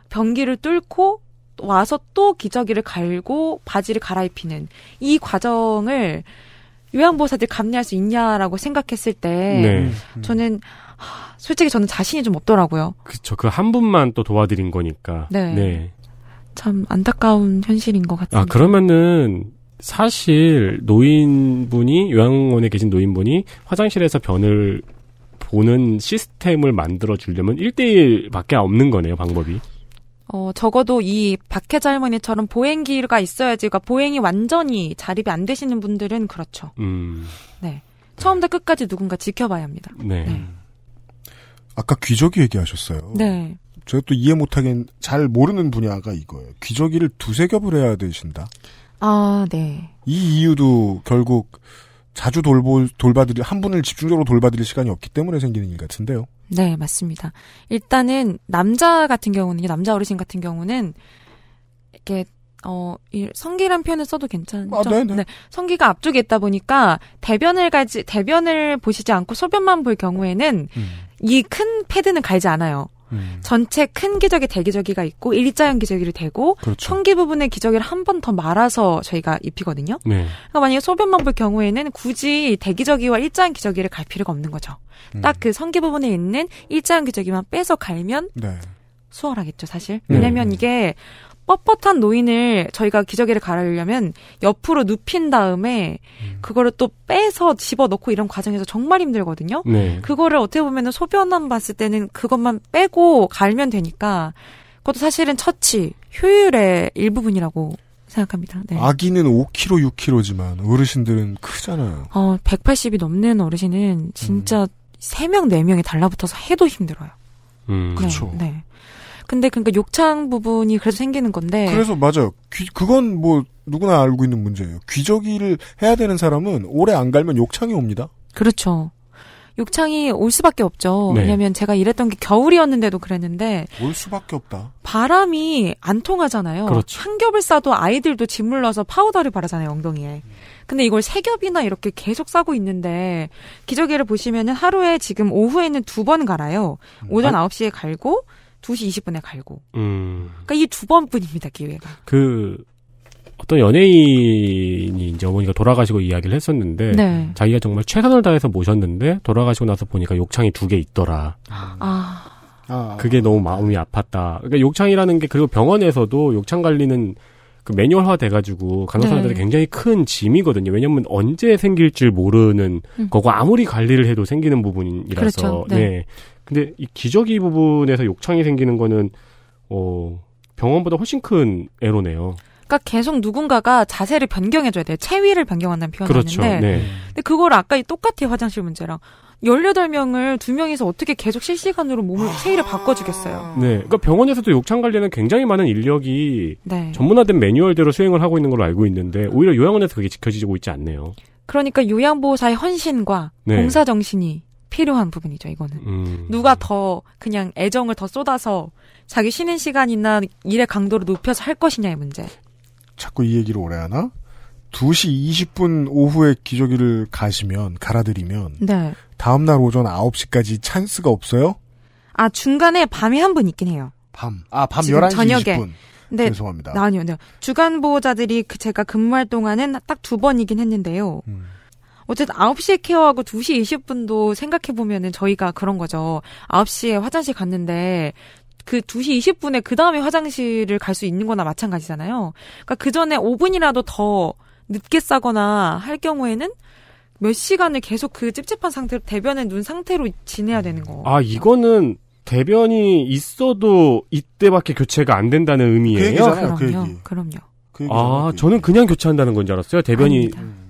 변기를 뚫고 와서 또 기저귀를 갈고 바지를 갈아입히는 이 과정을 요양보호사들이 감내할 수 있냐라고 생각했을 때 네. 저는 하, 솔직히 저는 자신이 좀 없더라고요. 그쵸. 그한 분만 또 도와드린 거니까. 네. 참 안타까운 현실인 것 같습니다. 아, 그러면은 사실 노인분이 요양원에 계신 노인분이 화장실에서 변을 보는 시스템을 만들어 주려면 1대1밖에 없는 거네요, 방법이. 어, 적어도 이 박혜자 할머니처럼 보행기가 있어야지, 그러니까 보행이 완전히 자립이 안 되시는 분들은 그렇죠. 음. 네. 처음부터 끝까지 누군가 지켜봐야 합니다. 네. 네. 아까 귀저귀 얘기하셨어요. 네. 제가 또 이해 못하긴 잘 모르는 분야가 이거예요. 귀저귀를 두세 겹을 해야 되신다. 아, 네. 이 이유도 결국 자주 돌보, 돌봐드릴, 한 분을 집중적으로 돌봐드릴 시간이 없기 때문에 생기는 일 같은데요. 네, 맞습니다. 일단은 남자 같은 경우는요, 남자 어르신 같은 경우는 이렇게 어, 이 성기란 표현을 써도 괜찮죠? 아, 네네. 성기가 앞쪽에 있다 보니까 대변을 가지 대변을 보시지 않고 소변만 볼 경우에는 음. 이큰 패드는 갈지 않아요. 음. 전체 큰 기저귀 대기저귀가 있고 일자형 기저귀를 대고 그렇죠. 성기 부분의 기저귀를 한 번 더 말아서 저희가 입히거든요. 네. 그러니까 만약에 소변만 볼 경우에는 굳이 대기저귀와 일자형 기저귀를 갈 필요가 없는 거죠. 음. 딱그 성기 부분에 있는 일자형 기저귀만 빼서 갈면 네. 수월하겠죠, 사실. 네. 왜냐면 이게 뻣뻣한 노인을 저희가 기저귀를 갈아려면 옆으로 눕힌 다음에 음. 그거를 또 빼서 집어 넣고 이런 과정에서 정말 힘들거든요. 네. 그거를 어떻게 보면은 소변만 봤을 때는 그것만 빼고 갈면 되니까 그것도 사실은 처치, 효율의 일부분이라고 생각합니다. 네. 아기는 5kg, 6kg지만 어르신들은 크잖아요. 어, 180이 넘는 어르신은 진짜 세 3명, 4명이 달라붙어서 해도 힘들어요. 음. 그렇죠. 네. 네. 근데 그러니까 욕창 부분이 그래서 생기는 건데 그래서 맞아요. 귀, 그건 뭐 누구나 알고 있는 문제예요. 귀저귀를 해야 되는 사람은 오래 안 갈면 욕창이 옵니다. 그렇죠. 욕창이 올 수밖에 없죠. 네. 왜냐면 제가 일했던 게 겨울이었는데도 그랬는데 올 수밖에 없다. 바람이 안 통하잖아요. 그렇죠. 한 겹을 싸도 아이들도 짓물러서 파우더를 바르잖아요, 엉덩이에. 근데 이걸 세 겹이나 이렇게 계속 싸고 있는데 기저귀를 보시면은 하루에 지금 오후에는 두 번 갈아요. 오전 9시에 갈고 2시 20분에 갈고. 음. 그러니까 이두 번뿐입니다, 기회가. 그 어떤 연예인이 이제 어머니가 돌아가시고 이야기를 했었는데 네. 자기가 정말 최선을 다해서 모셨는데 돌아가시고 나서 보니까 욕창이 두 개 있더라. 아, 아, 그게 너무 마음이 아팠다. 그러니까 욕창이라는 게 그리고 병원에서도 욕창 관리는 그 매뉴얼화 돼가지고 간호사들이 네. 굉장히 큰 짐이거든요. 왜냐면 언제 생길 줄 모르는 음. 거고 아무리 관리를 해도 생기는 부분이라서. 그렇죠. 네. 근데 이 기저귀 부분에서 욕창이 생기는 거는 어 병원보다 훨씬 큰 애로네요. 그러니까 계속 누군가가 자세를 변경해줘야 돼요. 체위를 변경한다는 표현을 그렇죠. 하는데 네. 근데 그걸 아까 이 똑같아요, 화장실 문제랑. 18명을 두 명이서 어떻게 계속 실시간으로 몸을 체위를 바꿔주겠어요. 네. 그러니까 병원에서도 욕창 관리는 굉장히 많은 인력이 네. 전문화된 매뉴얼대로 수행을 하고 있는 걸로 알고 있는데 오히려 요양원에서 그게 지켜지고 있지 않네요. 그러니까 요양보호사의 헌신과 네. 봉사정신이 필요한 부분이죠, 이거는. 음. 누가 더 그냥 애정을 더 쏟아서 자기 쉬는 시간이나 일의 강도를 높여서 할 것이냐의 문제. 자꾸 이 얘기를 오래 하나? 2시 20분 오후에 기저귀를 가시면, 갈아드리면, 네. 다음날 오전 9시까지 찬스가 없어요? 아, 중간에 밤에 한 분 있긴 해요. 밤. 아, 밤 지금 11시 저녁에. 20분. 근데 죄송합니다. 아니요, 네. 주간 보호자들이 그 제가 근무할 동안은 딱 두 번이긴 했는데요. 음. 어쨌든 9시에 케어하고 2시 20분도 생각해보면은 저희가 그런 거죠. 9시에 화장실 갔는데 그 2시 20분에 그 다음에 화장실을 갈 수 있는 거나 마찬가지잖아요. 그러니까 그 전에 5분이라도 더 늦게 싸거나 할 경우에는 몇 시간을 계속 그 찝찝한 상태로 대변에 눈 상태로 지내야 되는 거. 아, 이거는 대변이 있어도 이때밖에 교체가 안 된다는 그 의미예요? 얘기잖아요. 그 그럼요. 얘기. 그럼요. 그 얘기잖아요, 아, 그 저는. 그냥 교체한다는 건 줄 알았어요. 대변이 아닙니다.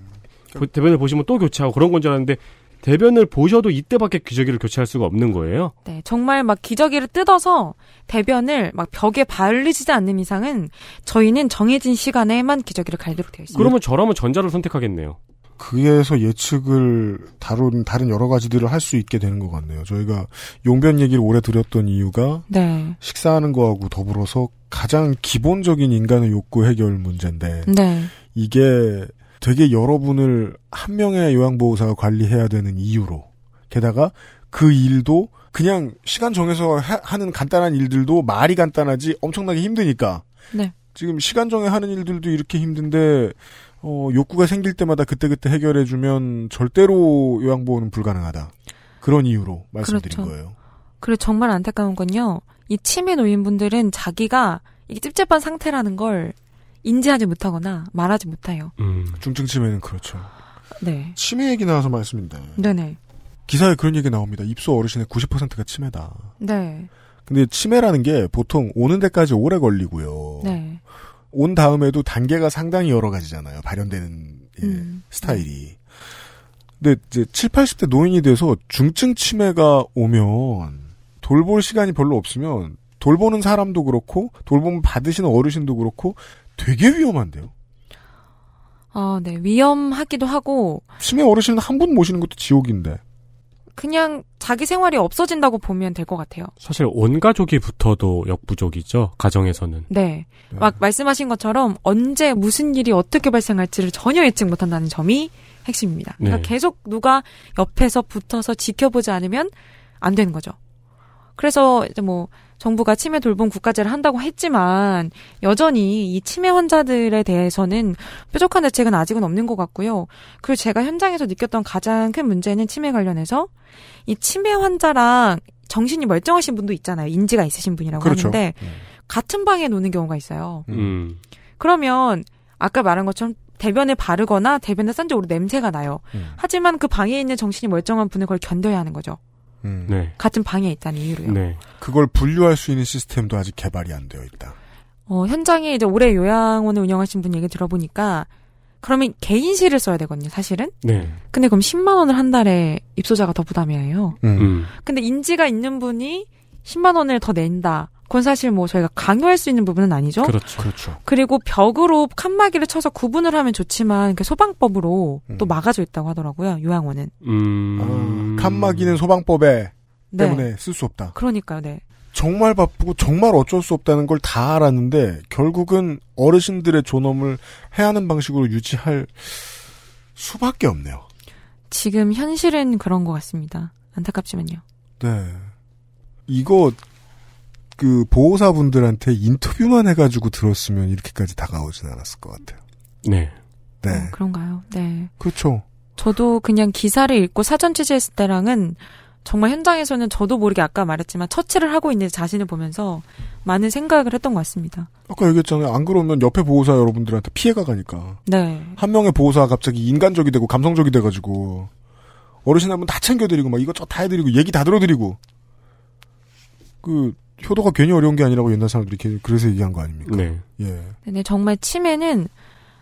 보- 대변을 보시면 또 교체하고 그런 건 줄 알았는데 대변을 보셔도 이때밖에 기저귀를 교체할 수가 없는 거예요. 네, 정말 막 기저귀를 뜯어서 대변을 막 벽에 바르지 않는 이상은 저희는 정해진 시간에만 기저귀를 갈도록 되어 있어요. 그러면 저라면 전자를 선택하겠네요. 그에서 예측을 다룬 다른 여러 가지들을 할 수 있게 되는 것 같네요. 저희가 용변 얘기를 오래 드렸던 이유가 네, 식사하는 거하고 더불어서 가장 기본적인 인간의 욕구 해결 문제인데 네, 이게 되게 여러분을 한 명의 요양보호사가 관리해야 되는 이유로 게다가 그 일도 그냥 시간 정해서 하- 하는 간단한 일들도 말이 간단하지 엄청나게 힘드니까 네. 지금 시간 정해 하는 일들도 이렇게 힘든데 어, 욕구가 생길 때마다 그때그때 해결해주면 절대로 요양보호는 불가능하다. 그런 이유로 말씀드린 그렇죠. 거예요. 그리고 정말 안타까운 건요. 이 치매 노인분들은 자기가 이게 찝찝한 상태라는 걸 인지하지 못하거나 말하지 못해요. 음. 중증 치매는 그렇죠. 네, 치매 얘기 나와서 말씀인데 네네, 기사에 그런 얘기 나옵니다. 입소 어르신의 90%가 치매다. 네, 근데 치매라는 게 보통 오는 데까지 오래 걸리고요. 네, 온 다음에도 단계가 상당히 여러 가지잖아요. 발현되는 예, 음. 스타일이. 근데 이제 7, 80대 노인이 돼서 중증 치매가 오면 돌볼 시간이 별로 없으면 돌보는 사람도 그렇고 돌봄 받으시는 어르신도 그렇고 되게 위험한데요. 어, 네, 위험하기도 하고 치매 어르신 한 분 모시는 것도 지옥인데. 그냥 자기 생활이 없어진다고 보면 될 것 같아요. 사실 온 가족이 붙어도 역부족이죠. 가정에서는. 네. 막 말씀하신 것처럼 언제 무슨 일이 어떻게 발생할지를 전혀 예측 못한다는 점이 핵심입니다. 그러니까 네. 계속 누가 옆에서 붙어서 지켜보지 않으면 안 되는 거죠. 그래서 이제 뭐 정부가 치매 돌봄 국가제를 한다고 했지만 여전히 이 치매 환자들에 대해서는 뾰족한 대책은 아직은 없는 것 같고요. 그리고 제가 현장에서 느꼈던 가장 큰 문제는 치매 관련해서 이 치매 환자랑 정신이 멀쩡하신 분도 있잖아요. 인지가 있으신 분이라고 그렇죠. 하는데 같은 방에 노는 경우가 있어요. 음. 그러면 아까 말한 것처럼 대변을 바르거나 대변을 싼지 오래 냄새가 나요. 음. 하지만 그 방에 있는 정신이 멀쩡한 분은 그걸 견뎌야 하는 거죠. 음. 네. 같은 방에 있다는 이유로요. 네. 그걸 분류할 수 있는 시스템도 아직 개발이 안 되어 있다. 어, 현장에 이제 올해 요양원을 운영하신 분 얘기 들어보니까 그러면 개인실을 써야 되거든요, 사실은. 네. 근데 그럼 10만 원을 한 달에 입소자가 더 부담이에요. 음. 음. 근데 인지가 있는 분이 10만 원을 더 낸다. 그건 사실 뭐 저희가 강요할 수 있는 부분은 아니죠. 그렇죠. 그렇죠. 그리고 벽으로 칸막이를 쳐서 구분을 하면 좋지만 그 소방법으로 음. 또 막아져 있다고 하더라고요. 요양원은. 음. 아, 칸막이는 소방법에 네. 때문에 쓸 수 없다. 그러니까요, 네. 정말 바쁘고 정말 어쩔 수 없다는 걸 다 알았는데 결국은 어르신들의 존엄을 해야 하는 방식으로 유지할 수밖에 없네요. 지금 현실은 그런 것 같습니다. 안타깝지만요. 네. 이거 그 보호사분들한테 인터뷰만 해가지고 들었으면 이렇게까지 다가오진 않았을 것 같아요. 네. 네. 어, 그런가요? 네. 그렇죠. 저도 그냥 기사를 읽고 사전 취재했을 때랑은 정말 현장에서는 저도 모르게 아까 말했지만 처치를 하고 있는 자신을 보면서 많은 생각을 했던 것 같습니다. 아까 얘기했잖아요. 안 그러면 옆에 보호사 여러분들한테 피해가 가니까. 네. 한 명의 보호사가 갑자기 인간적이 되고 감성적이 돼가지고 어르신 한 분 다 챙겨드리고 막 이것저것 다 해드리고 얘기 다 들어드리고 그 효도가 괜히 어려운 게 아니라고 옛날 사람들이 그래서 얘기한 거 아닙니까? 네. 예. 근데 정말 치매는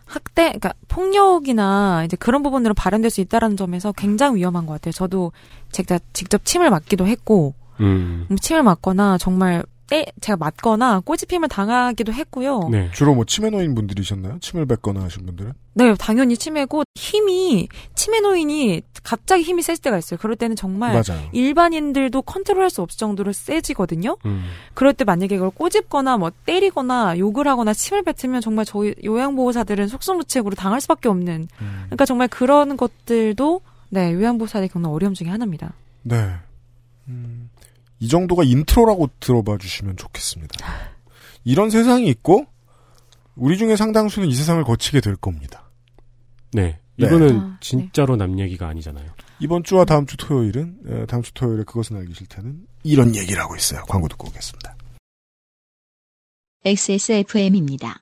학대, 그러니까 폭력이나 이제 그런 부분으로 발현될 수 있다라는 점에서 굉장히 위험한 것 같아요. 저도 제가 직접 침을 맞기도 했고, 음. 음, 침을 맞거나 정말 때 제가 맞거나 꼬집힘을 당하기도 했고요. 네. 주로 뭐 치매 노인 분들이셨나요? 침을 뱉거나 하신 분들은? 네, 당연히 치매고 힘이 치매 노인이 갑자기 힘이 세질 때가 있어요. 그럴 때는 정말 맞아요. 일반인들도 컨트롤할 수 없을 정도로 세지거든요. 음. 그럴 때 만약에 그걸 꼬집거나 뭐 때리거나 욕을 하거나 침을 뱉으면 정말 저희 요양보호사들은 속수무책으로 당할 수밖에 없는. 음. 그러니까 정말 그런 것들도 네 요양보호사들이 겪는 어려움 중에 하나입니다. 네. 음, 이 정도가 인트로라고 들어봐 주시면 좋겠습니다. 이런 세상이 있고 우리 중에 상당수는 이 세상을 거치게 될 겁니다. 네. 네. 이거는 아, 진짜로 남 얘기가 아니잖아요. 이번 주와 다음 주 토요일은 에, 다음 주 토요일에 그것은 알기 싫다는 이런 얘기를 하고 있어요. 광고 듣고 오겠습니다. XSFM입니다.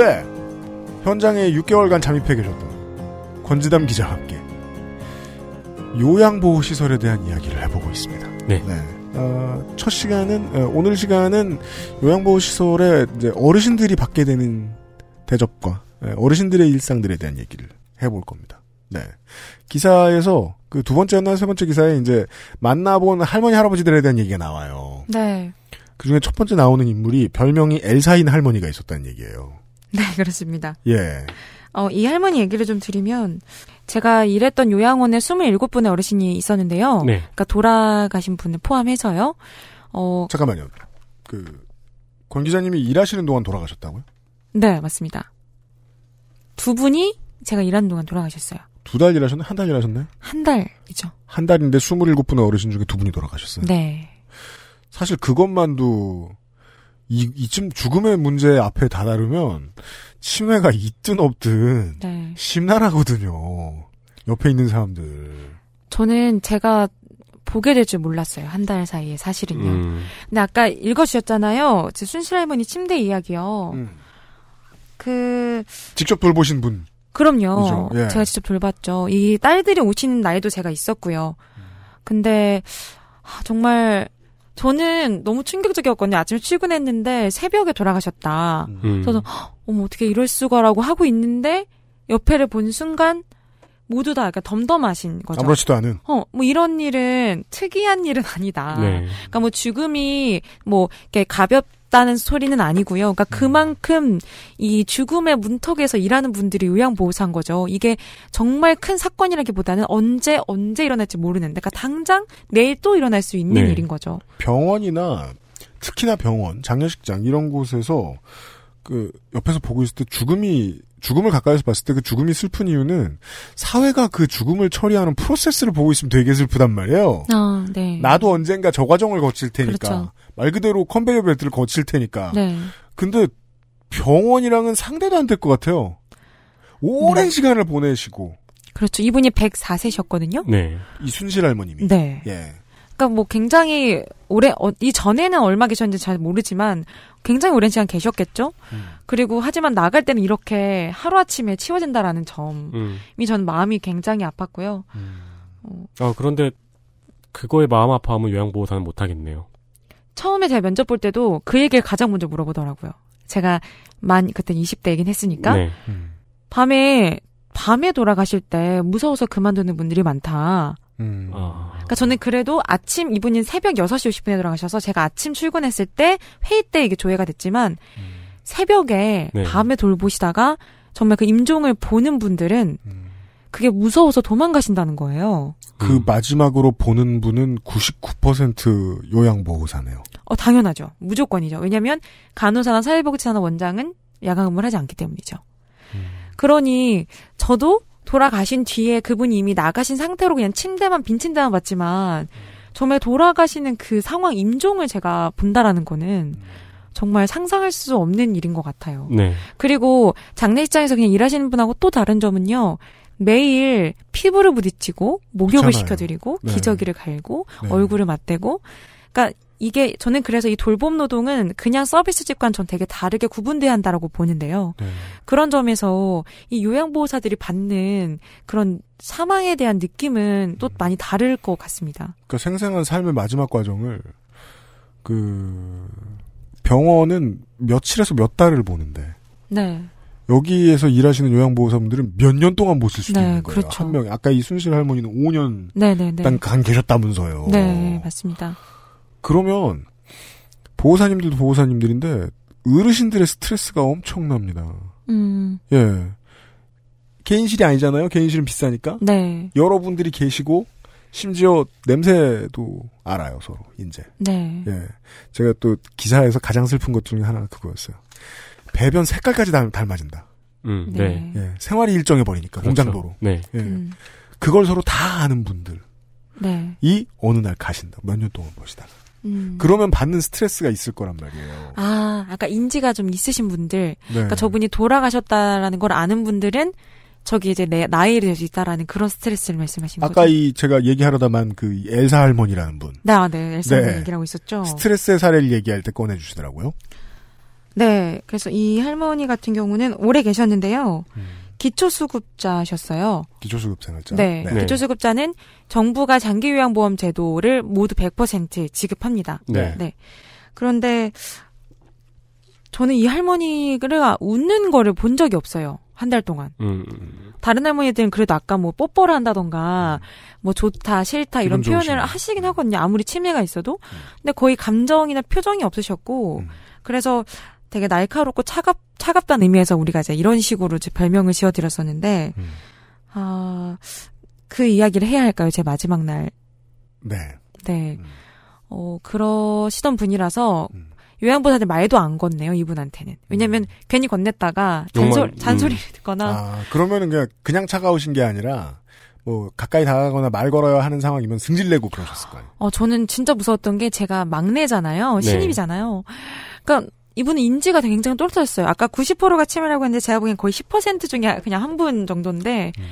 네. 현장에 6개월간 잠입해 계셨던 권지담 기자와 함께 요양보호시설에 대한 이야기를 해보고 있습니다. 네. 어, 첫 시간은, 어, 오늘 시간은 요양보호시설에 이제 어르신들이 받게 되는 대접과 예, 어르신들의 일상들에 대한 얘기를 해볼 겁니다. 네. 기사에서 그 두 번째였나 세 번째 기사에 이제 만나본 할머니, 할아버지들에 대한 얘기가 나와요. 네. 그 중에 첫 번째 나오는 인물이 별명이 엘사인 할머니가 있었다는 얘기예요. 네, 그렇습니다. 예. 어, 이 할머니 얘기를 좀 드리면, 제가 일했던 요양원에 27분의 어르신이 있었는데요. 네. 그러니까 돌아가신 분을 포함해서요. 어, 잠깐만요. 그, 권 기자님이 일하시는 동안 돌아가셨다고요? 네, 맞습니다. 두 분이 제가 일하는 동안 돌아가셨어요. 두 달 일하셨나요? 한달 일하셨나요? 한 달이죠. 한 달인데 27분의 어르신 중에 두 분이 돌아가셨어요. 네. 사실 그것만도 이, 이쯤 죽음의 문제 앞에 다다르면 치매가 있든 없든 네. 심란하거든요. 옆에 있는 사람들. 저는 제가 보게 될 줄 몰랐어요. 한 달 사이에 사실은요. 음. 근데 아까 읽어주셨잖아요. 제 순실 할머니 침대 이야기요. 음. 그, 직접 돌보신 분. 그럼요. 그죠, 예. 제가 직접 돌봤죠. 이 딸들이 오시는 날도 제가 있었고요. 근데 아, 정말 저는 너무 충격적이었거든요. 아침에 출근했는데 새벽에 돌아가셨다. 음. 저도 "헉, 어머 어떻게 이럴 수가라고 하고 있는데 옆에를 본 순간 모두 다 약간 덤덤하신 거죠. 아무렇지도 않은. 어, 뭐 이런 일은 특이한 일은 아니다. 네. 그러니까 뭐 죽음이 뭐 이렇게 가볍 다는 소리는 아니고요. 그러니까 그만큼 이 죽음의 문턱에서 일하는 분들이 요양보호사인 거죠. 이게 정말 큰 사건이라기보다는 언제 언제 일어날지 모르는데, 그러니까 당장 내일 또 일어날 수 있는 네. 일인 거죠. 병원이나 특히나 병원, 장례식장 이런 곳에서 그 옆에서 보고 있을 때 죽음이 죽음을 가까이서 봤을 때 그 죽음이 슬픈 이유는 사회가 그 죽음을 처리하는 프로세스를 보고 있으면 되게 슬프단 말이에요. 아, 네. 나도 언젠가 저 과정을 거칠 테니까 그렇죠. 말 그대로 컨베이어 벨트를 거칠 테니까. 네. 근데 병원이랑은 상대도 안 될 것 같아요. 오랜 네. 시간을 보내시고 그렇죠. 이분이 104세셨거든요. 네. 이순실 할머님이 네. 예. 그러니까 뭐 굉장히 오래 어, 이 전에는 얼마 계셨는지 잘 모르지만 굉장히 오랜 시간 계셨겠죠. 음. 그리고 하지만 나갈 때는 이렇게 하루 아침에 치워진다라는 점이 음. 저는 마음이 굉장히 아팠고요. 아, 그런데 그거에 마음 아파하면 요양보호사는 못하겠네요. 처음에 제가 면접 볼 때도 그 얘기를 가장 먼저 물어보더라고요. 제가 만 그때 20대이긴 했으니까 네. 음. 밤에 밤에 돌아가실 때 무서워서 그만두는 분들이 많다. 음. 아. 그러니까 저는 그래도 아침 이분이 새벽 6시 50분에 돌아가셔서 제가 아침 출근했을 때 회의 때 이게 조회가 됐지만 새벽에 네. 밤에 돌보시다가 정말 그 임종을 보는 분들은 음. 그게 무서워서 도망가신다는 거예요. 그 음. 마지막으로 보는 분은 99% 요양보호사네요. 어 당연하죠. 무조건이죠. 왜냐하면 간호사나 사회복지사나 원장은 야간 근무를 하지 않기 때문이죠. 그러니 저도 돌아가신 뒤에 그분이 이미 나가신 상태로 그냥 침대만 빈 침대만 봤지만 정말 돌아가시는 그 상황 임종을 제가 본다라는 거는 정말 상상할 수 없는 일인 것 같아요. 네. 그리고 장례식장에서 그냥 일하시는 분하고 또 다른 점은요. 매일 피부를 부딪히고 목욕을 그렇잖아요. 시켜드리고 네. 기저귀를 갈고 네. 얼굴을 맞대고 그러니까 이게 저는 그래서 이 돌봄 노동은 그냥 서비스직과는 전 되게 다르게 구분돼야 한다라고 보는데요. 네. 그런 점에서 이 요양보호사들이 받는 그런 사망에 대한 느낌은 또 많이 다를 것 같습니다. 그러니까 생생한 삶의 마지막 과정을 그 병원은 며칠에서 몇 달을 보는데 네. 여기에서 일하시는 요양보호사분들은 몇 년 동안 못 쓸 수도 네, 있는 거예요. 그렇죠. 한 명. 아까 이 순실 할머니는 5년 네 네네. 단간 계셨다면서요. 네, 맞습니다. 그러면 보호사님들도 보호사님들인데 어르신들의 스트레스가 엄청납니다. 음, 예. 개인실이 아니잖아요. 개인실은 비싸니까. 네. 여러분들이 계시고 심지어 냄새도 알아요 서로 이제. 네. 예. 제가 또 기사에서 가장 슬픈 것 중에 하나가 그거였어요. 배변 색깔까지 닮, 닮아진다. 음, 네. 예. 생활이 일정해 버리니까 그렇죠. 공장도로. 네. 예. 음, 그걸 서로 다 아는 분들이 네. 어느 날 가신다. 몇 년 동안 보시다가. 음. 그러면 받는 스트레스가 있을 거란 말이에요. 아, 아까 인지가 좀 있으신 분들, 네. 그러니까 저분이 돌아가셨다라는 걸 아는 분들은 저기 이제 내 나이를 될 수 있다라는 그런 스트레스를 말씀하신 아까 거죠. 이 제가 얘기하려다만 그 엘사 할머니라는 분 네, 아, 네, 엘사 네. 얘기라고 있었죠. 스트레스의 사례를 얘기할 때 꺼내주시더라고요. 네, 그래서 이 할머니 같은 경우는 오래 계셨는데요. 음. 기초수급자셨어요. 기초수급생활자. 네, 네. 기초수급자는 정부가 장기요양보험 제도를 모두 100% 지급합니다. 네. 그런데 저는 이 할머니가 웃는 거를 본 적이 없어요. 한 달 동안. 음, 음. 다른 할머니들은 그래도 아까 뭐 뽀뽀를 한다던가 뭐 좋다 싫다 이런 음. 표현을 좋으시네. 하시긴 하거든요. 아무리 치매가 있어도. 근데 거의 감정이나 표정이 없으셨고 음. 그래서 되게 날카롭고 차갑 차갑다는 의미에서 우리가 이제 이런 식으로 이제 별명을 지어드렸었는데 음. 아그 이야기를 해야 할까요? 제 마지막 날. 네. 네. 음. 어 그러시던 분이라서 음. 요양보호사들 말도 안 건네요 이분한테는. 왜냐면 괜히 건넸다가 잔소, 음. 잔소리를 듣거나 아, 그러면은 그냥, 그냥 차가우신 게 아니라, 뭐, 가까이 다가가거나 말 걸어야 하는 상황이면 승질내고 그러셨을 거예요. 어, 저는 진짜 무서웠던 게 제가 막내잖아요. 네. 신입이잖아요. 그러니까 이분은 인지가 굉장히 또렷했어요. 아까 90%가 치매라고 했는데 제가 보기엔 거의 10% 중에 그냥 한 분 정도인데 음.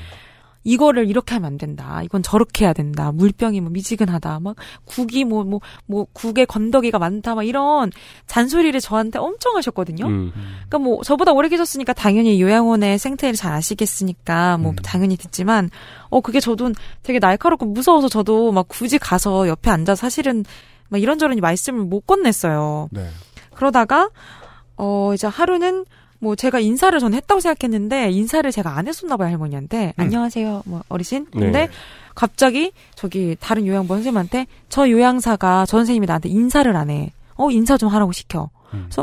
이거를 이렇게 하면 안 된다. 이건 저렇게 해야 된다. 물병이 뭐 미지근하다. 막 국이 뭐뭐 뭐 국에 건더기가 많다. 막 이런 잔소리를 저한테 엄청 하셨거든요. 음. 그러니까 뭐 저보다 오래 계셨으니까 당연히 요양원의 생태를 잘 아시겠으니까 뭐 음. 당연히 듣지만 어 그게 저도 되게 날카롭고 무서워서 저도 막 굳이 가서 옆에 앉아 서 사실은 막 이런저런 말씀을 못 건넸어요. 네. 그러다가 어 이제 하루는 뭐 제가 인사를 전 했다고 생각했는데 인사를 제가 안 했었나 봐요 할머니한테 음. 안녕하세요 뭐 어르신 근데 네. 갑자기 저기 다른 요양보 선생님한테 저 요양사가 저 선생님이 나한테 인사를 안 해. 어 인사 좀 하라고 시켜. 음. 그래서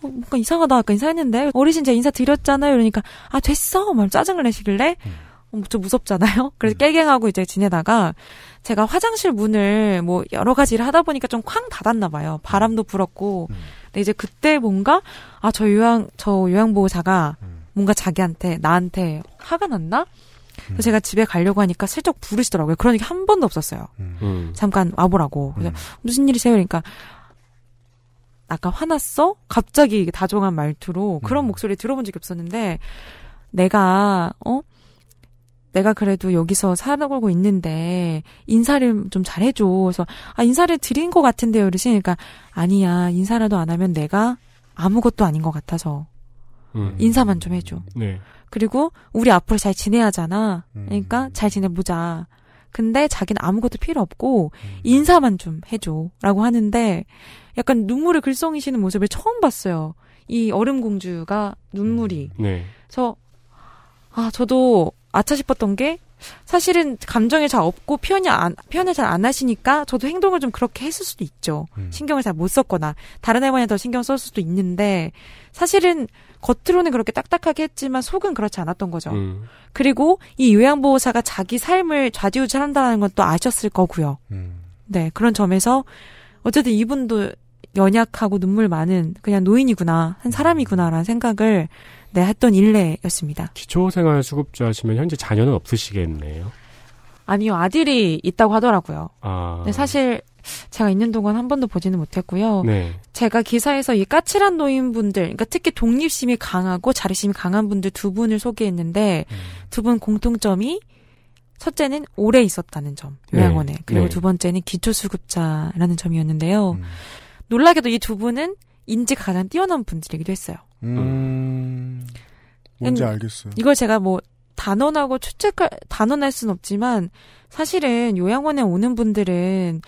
어, 뭔가 이상하다 아까 인사했는데 어르신 제가 인사 드렸잖아요. 이러니까 아 됐어. 막 짜증을 내시길래 음. 어, 좀 무섭잖아요. 그래서 깨갱하고 이제 지내다가 제가 화장실 문을 뭐 여러 가지를 하다 보니까 좀 쾅 닫았나 봐요. 바람도 불었고. 음. 근데 이제 그때 뭔가 아 저 요양 저 요양보호사가 음. 뭔가 자기한테 나한테 화가 났나? 그래서 음. 제가 집에 가려고 하니까 슬쩍 부르시더라고요. 그런 얘기 한 번도 없었어요. 잠깐 와보라고. 그래서 음. 무슨 일이세요? 그러니까 아까 화났어? 갑자기 다정한 말투로 그런 음. 목소리 들어본 적이 없었는데 내가 어 내가 그래도 여기서 살아가고 있는데 인사를 좀 잘해줘. 그래서 아 인사를 드린 것 같은데요, 어르신. 그러니까 아니야 인사라도 안 하면 내가 아무것도 아닌 것 같아서 음. 인사만 좀 해줘. 네. 그리고 우리 앞으로 잘 지내야잖아. 음. 그러니까 잘 지내보자. 근데 자기는 아무것도 필요 없고 음. 인사만 좀 해줘라고 하는데 약간 눈물을 글썽이시는 모습을 처음 봤어요. 이 얼음 공주가 눈물이. 네. 그래서 아 저도 아차 싶었던 게 사실은 감정이 잘 없고 표현이 안 표현을 잘 안 하시니까 저도 행동을 좀 그렇게 했을 수도 있죠. 음. 신경을 잘 못 썼거나 다른 할머니한테 더 신경 썼을 수도 있는데 사실은 겉으로는 그렇게 딱딱하게 했지만 속은 그렇지 않았던 거죠. 음. 그리고 이 요양보호사가 자기 삶을 좌지우지한다는 것도 아셨을 거고요. 음. 네 그런 점에서 어쨌든 이분도 연약하고 눈물 많은 그냥 노인이구나 한 사람이구나라는 생각을 네 했던 일례였습니다. 기초생활수급자시면 현재 자녀는 없으시겠네요. 아니요 아들이 있다고 하더라고요. 아. 근데 사실 제가 있는 동안 한 번도 보지는 못했고요. 네. 제가 기사에서 이 까칠한 노인분들, 그러니까 특히 독립심이 강하고 자립심이 강한 분들 두 분을 소개했는데 음. 두분 공통점이 첫째는 오래 있었다는 점, 네. 요양원에. 그리고 네. 두 번째는 기초수급자라는 점이었는데요. 음. 놀라게도 이 두 분은 인지가 가장 뛰어난 분들이기도 했어요. 음. 뭔지 음, 알겠어요. 이걸 제가 뭐 단언하고 추측할, 단언할 순 없지만 사실은 요양원에 오는 분들은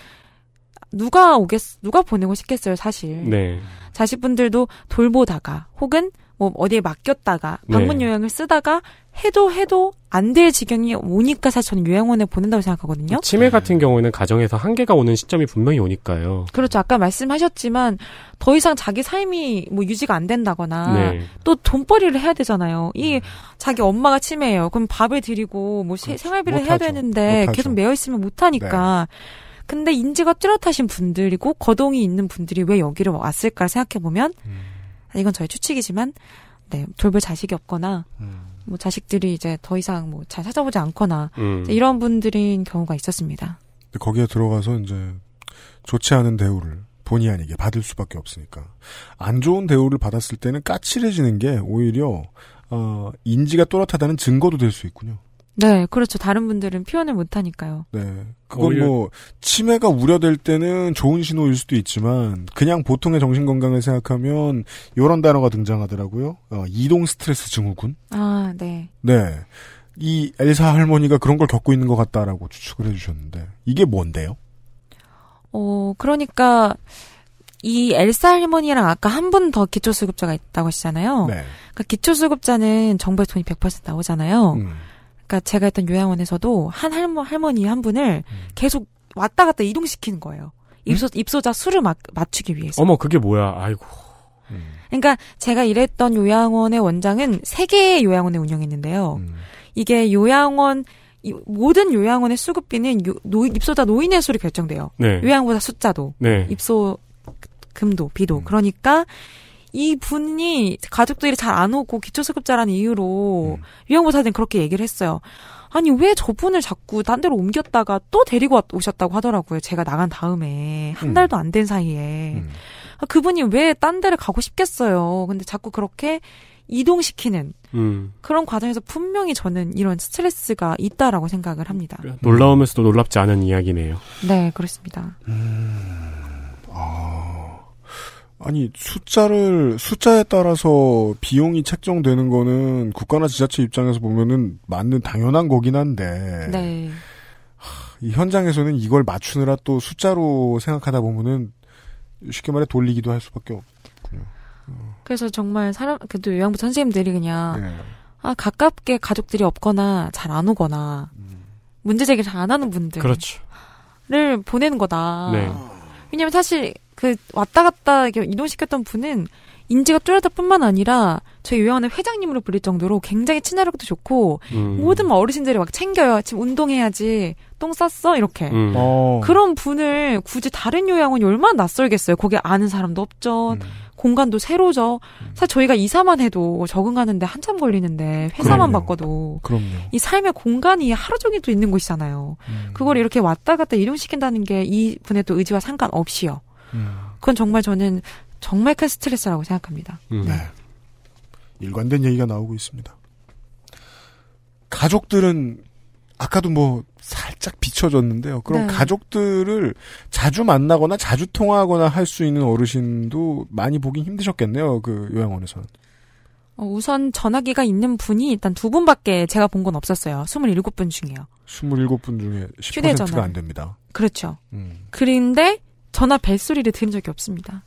누가 오겠, 누가 보내고 싶겠어요, 사실. 네. 자식분들도 돌보다가 혹은 뭐 어디에 맡겼다가 방문 네. 요양을 쓰다가 해도 해도 안 될 지경이 오니까 사실 저는 요양원에 보낸다고 생각하거든요. 치매 같은 경우에는 가정에서 한계가 오는 시점이 분명히 오니까요. 그렇죠. 아까 말씀하셨지만 더 이상 자기 삶이 뭐 유지가 안 된다거나 네. 또 돈벌이를 해야 되잖아요. 이 자기 엄마가 치매예요. 그럼 밥을 드리고 뭐 세- 그렇죠. 생활비를 해야 못하죠. 되는데. 계속 매여 있으면 못 하니까. 근데 인지가 뚜렷하신 분들이고 거동이 있는 분들이 왜 여기를 왔을까 생각해 보면 음. 이건 저의 추측이지만 네, 돌볼 자식이 없거나 음. 뭐 자식들이 이제 더 이상 뭐 잘 찾아보지 않거나 음. 이런 분들인 경우가 있었습니다. 거기에 들어가서 이제 좋지 않은 대우를 본의 아니게 받을 수밖에 없으니까 안 좋은 대우를 받았을 때는 까칠해지는 게 오히려 어, 인지가 또렷하다는 증거도 될 수 있군요. 네, 그렇죠. 다른 분들은 표현을 못 하니까요. 네, 그건 뭐 치매가 우려될 때는 좋은 신호일 수도 있지만 그냥 보통의 정신 건강을 생각하면 이런 단어가 등장하더라고요. 어, 이동 스트레스 증후군. 아, 네. 네, 이 엘사 할머니가 그런 걸 겪고 있는 것 같다라고 추측을 해주셨는데 이게 뭔데요? 어, 그러니까 이 엘사 할머니랑 아까 한 분 더 기초수급자가 있다고 하시잖아요. 네, 그러니까 기초수급자는 정부의 돈이 100% 나오잖아요. 음, 그러니까 제가 했던 요양원에서도 한 할머, 할머니 한 분을 음. 계속 왔다 갔다 이동시키는 거예요. 입소, 입소자 수를 막 맞추기 위해서. 어머 그게 뭐야? 아이고. 음, 그러니까 제가 일했던 요양원의 원장은 세 개의 요양원을 운영했는데요. 음. 이게 요양원 이 모든 요양원의 수급비는 요- 노- 입소자 노인의 수로 결정돼요. 네. 요양보다 숫자도 네. 입소 금도 비도 음. 그러니까 이 분이 가족들이 잘 안 오고 기초수급자라는 이유로 음. 요양보호사들은 그렇게 얘기를 했어요. 아니 왜 저분을 자꾸 딴 데로 옮겼다가 또 데리고 왔- 오셨다고 하더라고요. 제가 나간 다음에 한 음. 달도 안 된 사이에 음. 아, 그분이 왜 딴 데를 가고 싶겠어요. 근데 자꾸 그렇게 이동시키는 음. 그런 과정에서 분명히 저는 이런 스트레스가 있다라고 생각을 합니다. 놀라우면서도 놀랍지 않은 이야기네요. 네, 그렇습니다. 아, 아니 숫자를 숫자에 따라서 비용이 책정되는 거는 국가나 지자체 입장에서 보면은 맞는 당연한 거긴 한데 네. 이 현장에서는 이걸 맞추느라 또 숫자로 생각하다 보면은 쉽게 말해 돌리기도 할 수밖에 없군요. 그래서 정말 사람 그래도 요양부 선생님들이 그냥 네. 아 가깝게 가족들이 없거나 잘 안 오거나 음. 문제 제기를 잘 안 하는 분들을 그렇죠. 보내는 거다. 네. 왜냐면 사실 그 왔다 갔다 이동시켰던 분은 인지가 뚜렷할 뿐만 아니라 저희 요양원의 회장님으로 불릴 정도로 굉장히 친화력도 좋고 음. 모든 막 어르신들이 막 챙겨요. 지금 운동해야지. 똥 쌌어? 이렇게. 음. 어. 그런 분을 굳이 다른 요양원이 얼마나 낯설겠어요. 거기 아는 사람도 없죠. 음. 공간도 새로죠. 사실 저희가 이사만 해도 적응하는데 한참 걸리는데 회사만 그럼요. 바꿔도 그럼요. 이 삶의 공간이 하루 종일 또 있는 곳이잖아요. 음. 그걸 이렇게 왔다 갔다 이동시킨다는 게 이 분의 또 의지와 상관없이요. 음. 그건 정말 저는 정말 큰 스트레스라고 생각합니다. 음. 네. 일관된 얘기가 나오고 있습니다. 가족들은 아까도 뭐 살짝 비춰졌는데요. 그럼 네. 가족들을 자주 만나거나 자주 통화하거나 할 수 있는 어르신도 많이 보긴 힘드셨겠네요. 그 요양원에서는. 어, 우선 전화기가 있는 분이 일단 두 분밖에 제가 본 건 없었어요. 27분 중에요. 27분 중에 10%가 휴대전화. 안 됩니다. 그렇죠. 음. 그런데 전화 벨소리를 들은 적이 없습니다.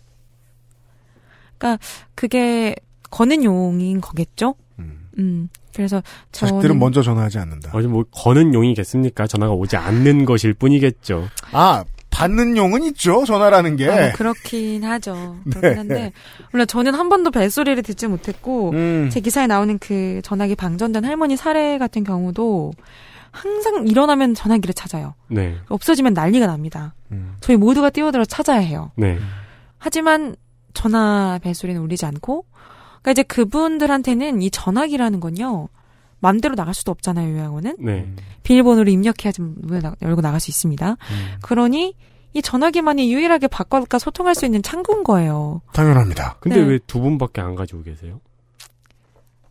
그러니까 그게 거는 용인 거겠죠? 음. 음. 그래서 자식들은 저는 먼저 전화하지 않는다. 어디 뭐 거는 용이겠습니까? 전화가 오지 않는 것일 뿐이겠죠. 아, 받는 용은 있죠. 전화라는 게. 아, 뭐 그렇긴 하죠. 그렇긴 네. 한데 물론 저는 한 번도 벨소리를 듣지 못했고 음. 제 기사에 나오는 그 전화기 방전된 할머니 사례 같은 경우도 항상 일어나면 전화기를 찾아요. 네. 없어지면 난리가 납니다. 음. 저희 모두가 뛰어들어 찾아야 해요. 네. 하지만 전화 벨소리는 울리지 않고 그러니까 이제 그분들한테는 이 전화기라는 건요. 맘대로 나갈 수도 없잖아요, 요양원은. 네. 비밀번호를 입력해야지 문을 나- 열고 나갈 수 있습니다. 음. 그러니 이 전화기만이 유일하게 바꿔과 소통할 수 있는 창구인 거예요. 당연합니다. 근데 네. 왜두 분밖에 안 가지고 계세요?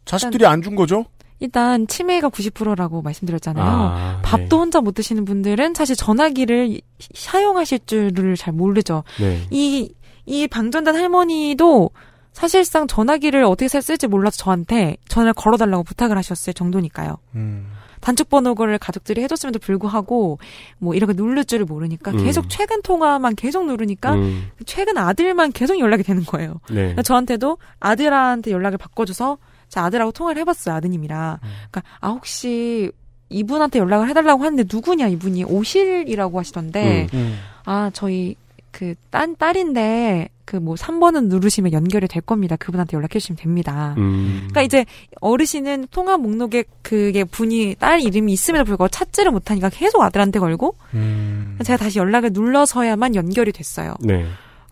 자식들이 안 준 거죠? 일단 치매가 90%라고 말씀드렸잖아요. 아, 밥도 혼자 못 드시는 분들은 사실 전화기를 사용하실 줄을 잘 모르죠. 네. 이, 이 방전된 할머니도 사실상 전화기를 어떻게 살- 쓸지 몰라서 저한테 전화를 걸어달라고 부탁을 하셨을 정도니까요. 음. 단축 번호를 가족들이 해줬음에도 불구하고 뭐 이렇게 누를 줄을 모르니까 음. 계속 최근 통화만 계속 누르니까 음, 최근 아들만 계속 연락이 되는 거예요. 네. 그러니까 저한테도 아들한테 연락을 바꿔줘서 제 아들하고 통화를 해봤어요 아드님이랑. 음. 그러니까 아 혹시 이분한테 연락을 해달라고 하는데 누구냐 이분이 오실이라고 하시던데 음. 아 저희 그 딴 딸인데 그 뭐 3번은 누르시면 연결이 될 겁니다. 그분한테 연락해 주시면 됩니다. 음. 그러니까 이제 어르신은 통화 목록에 그게 분이 딸 이름이 있음에도 불구하고 찾지를 못하니까 계속 아들한테 걸고 음. 제가 다시 연락을 눌러서야만 연결이 됐어요. 네.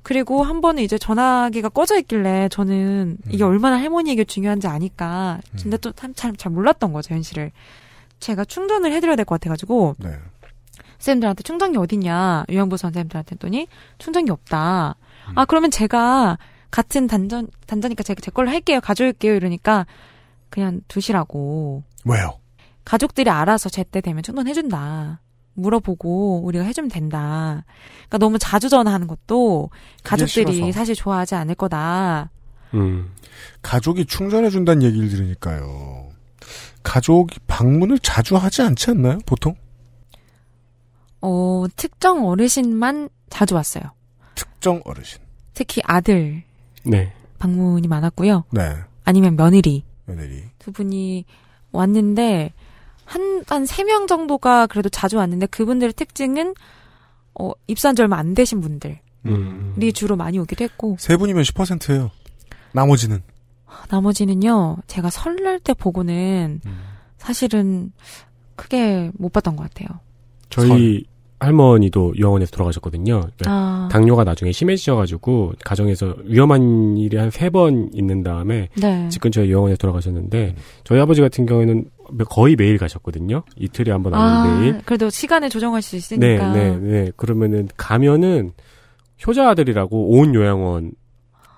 그리고 한 번은 이제 전화기가 꺼져 있길래 저는 이게 음. 얼마나 할머니에게 중요한지 아니까 근데 또참잘 몰랐던 거죠 현실을 제가 충전을 해드려야 될 것 같아가지고 네. 쌤들한테 충전기 어딨냐 요양부 선생님들한테 했더니 충전기 없다 아 그러면 제가 같은 단전 단자니까 제가 제 걸로 할게요 가져올게요 이러니까 그냥 두시라고 왜요? 가족들이 알아서 제때 되면 충전해준다. 물어보고 우리가 해주면 된다. 그러니까 너무 자주 전화하는 것도 가족들이. 사실 좋아하지 않을 거다. 음. 가족이 충전해준다는 얘기를 들으니까요. 가족이 방문을 자주 하지 않지 않나요? 보통? 어, 특정 어르신만 자주 왔어요. 특정 어르신. 특히 아들 네. 방문이 많았고요. 네. 아니면 며느리 며느리. 두 분이 왔는데 한 한 세 명 정도가 그래도 자주 왔는데 그분들의 특징은 어, 입사한 지 얼마 안 되신 분들이 음. 주로 많이 오기도 했고 세 분이면 10%예요. 나머지는. 나머지는요, 제가 설날 때 보고는 사실은 크게 못 봤던 것 같아요. 저희 할머니도 요양원에서 돌아가셨거든요. 그러니까 아, 당뇨가 나중에 심해지셔가지고 가정에서 위험한 일이 한 세 번 있는 다음에 네. 집 근처에 요양원에 돌아가셨는데 저희 아버지 같은 경우에는 거의 매일 가셨거든요. 이틀에 한 번 아, 아니면 매일. 그래도 시간을 조정할 수 네, 있으니까. 네, 네. 그러면은 가면은 효자 아들이라고 온 요양원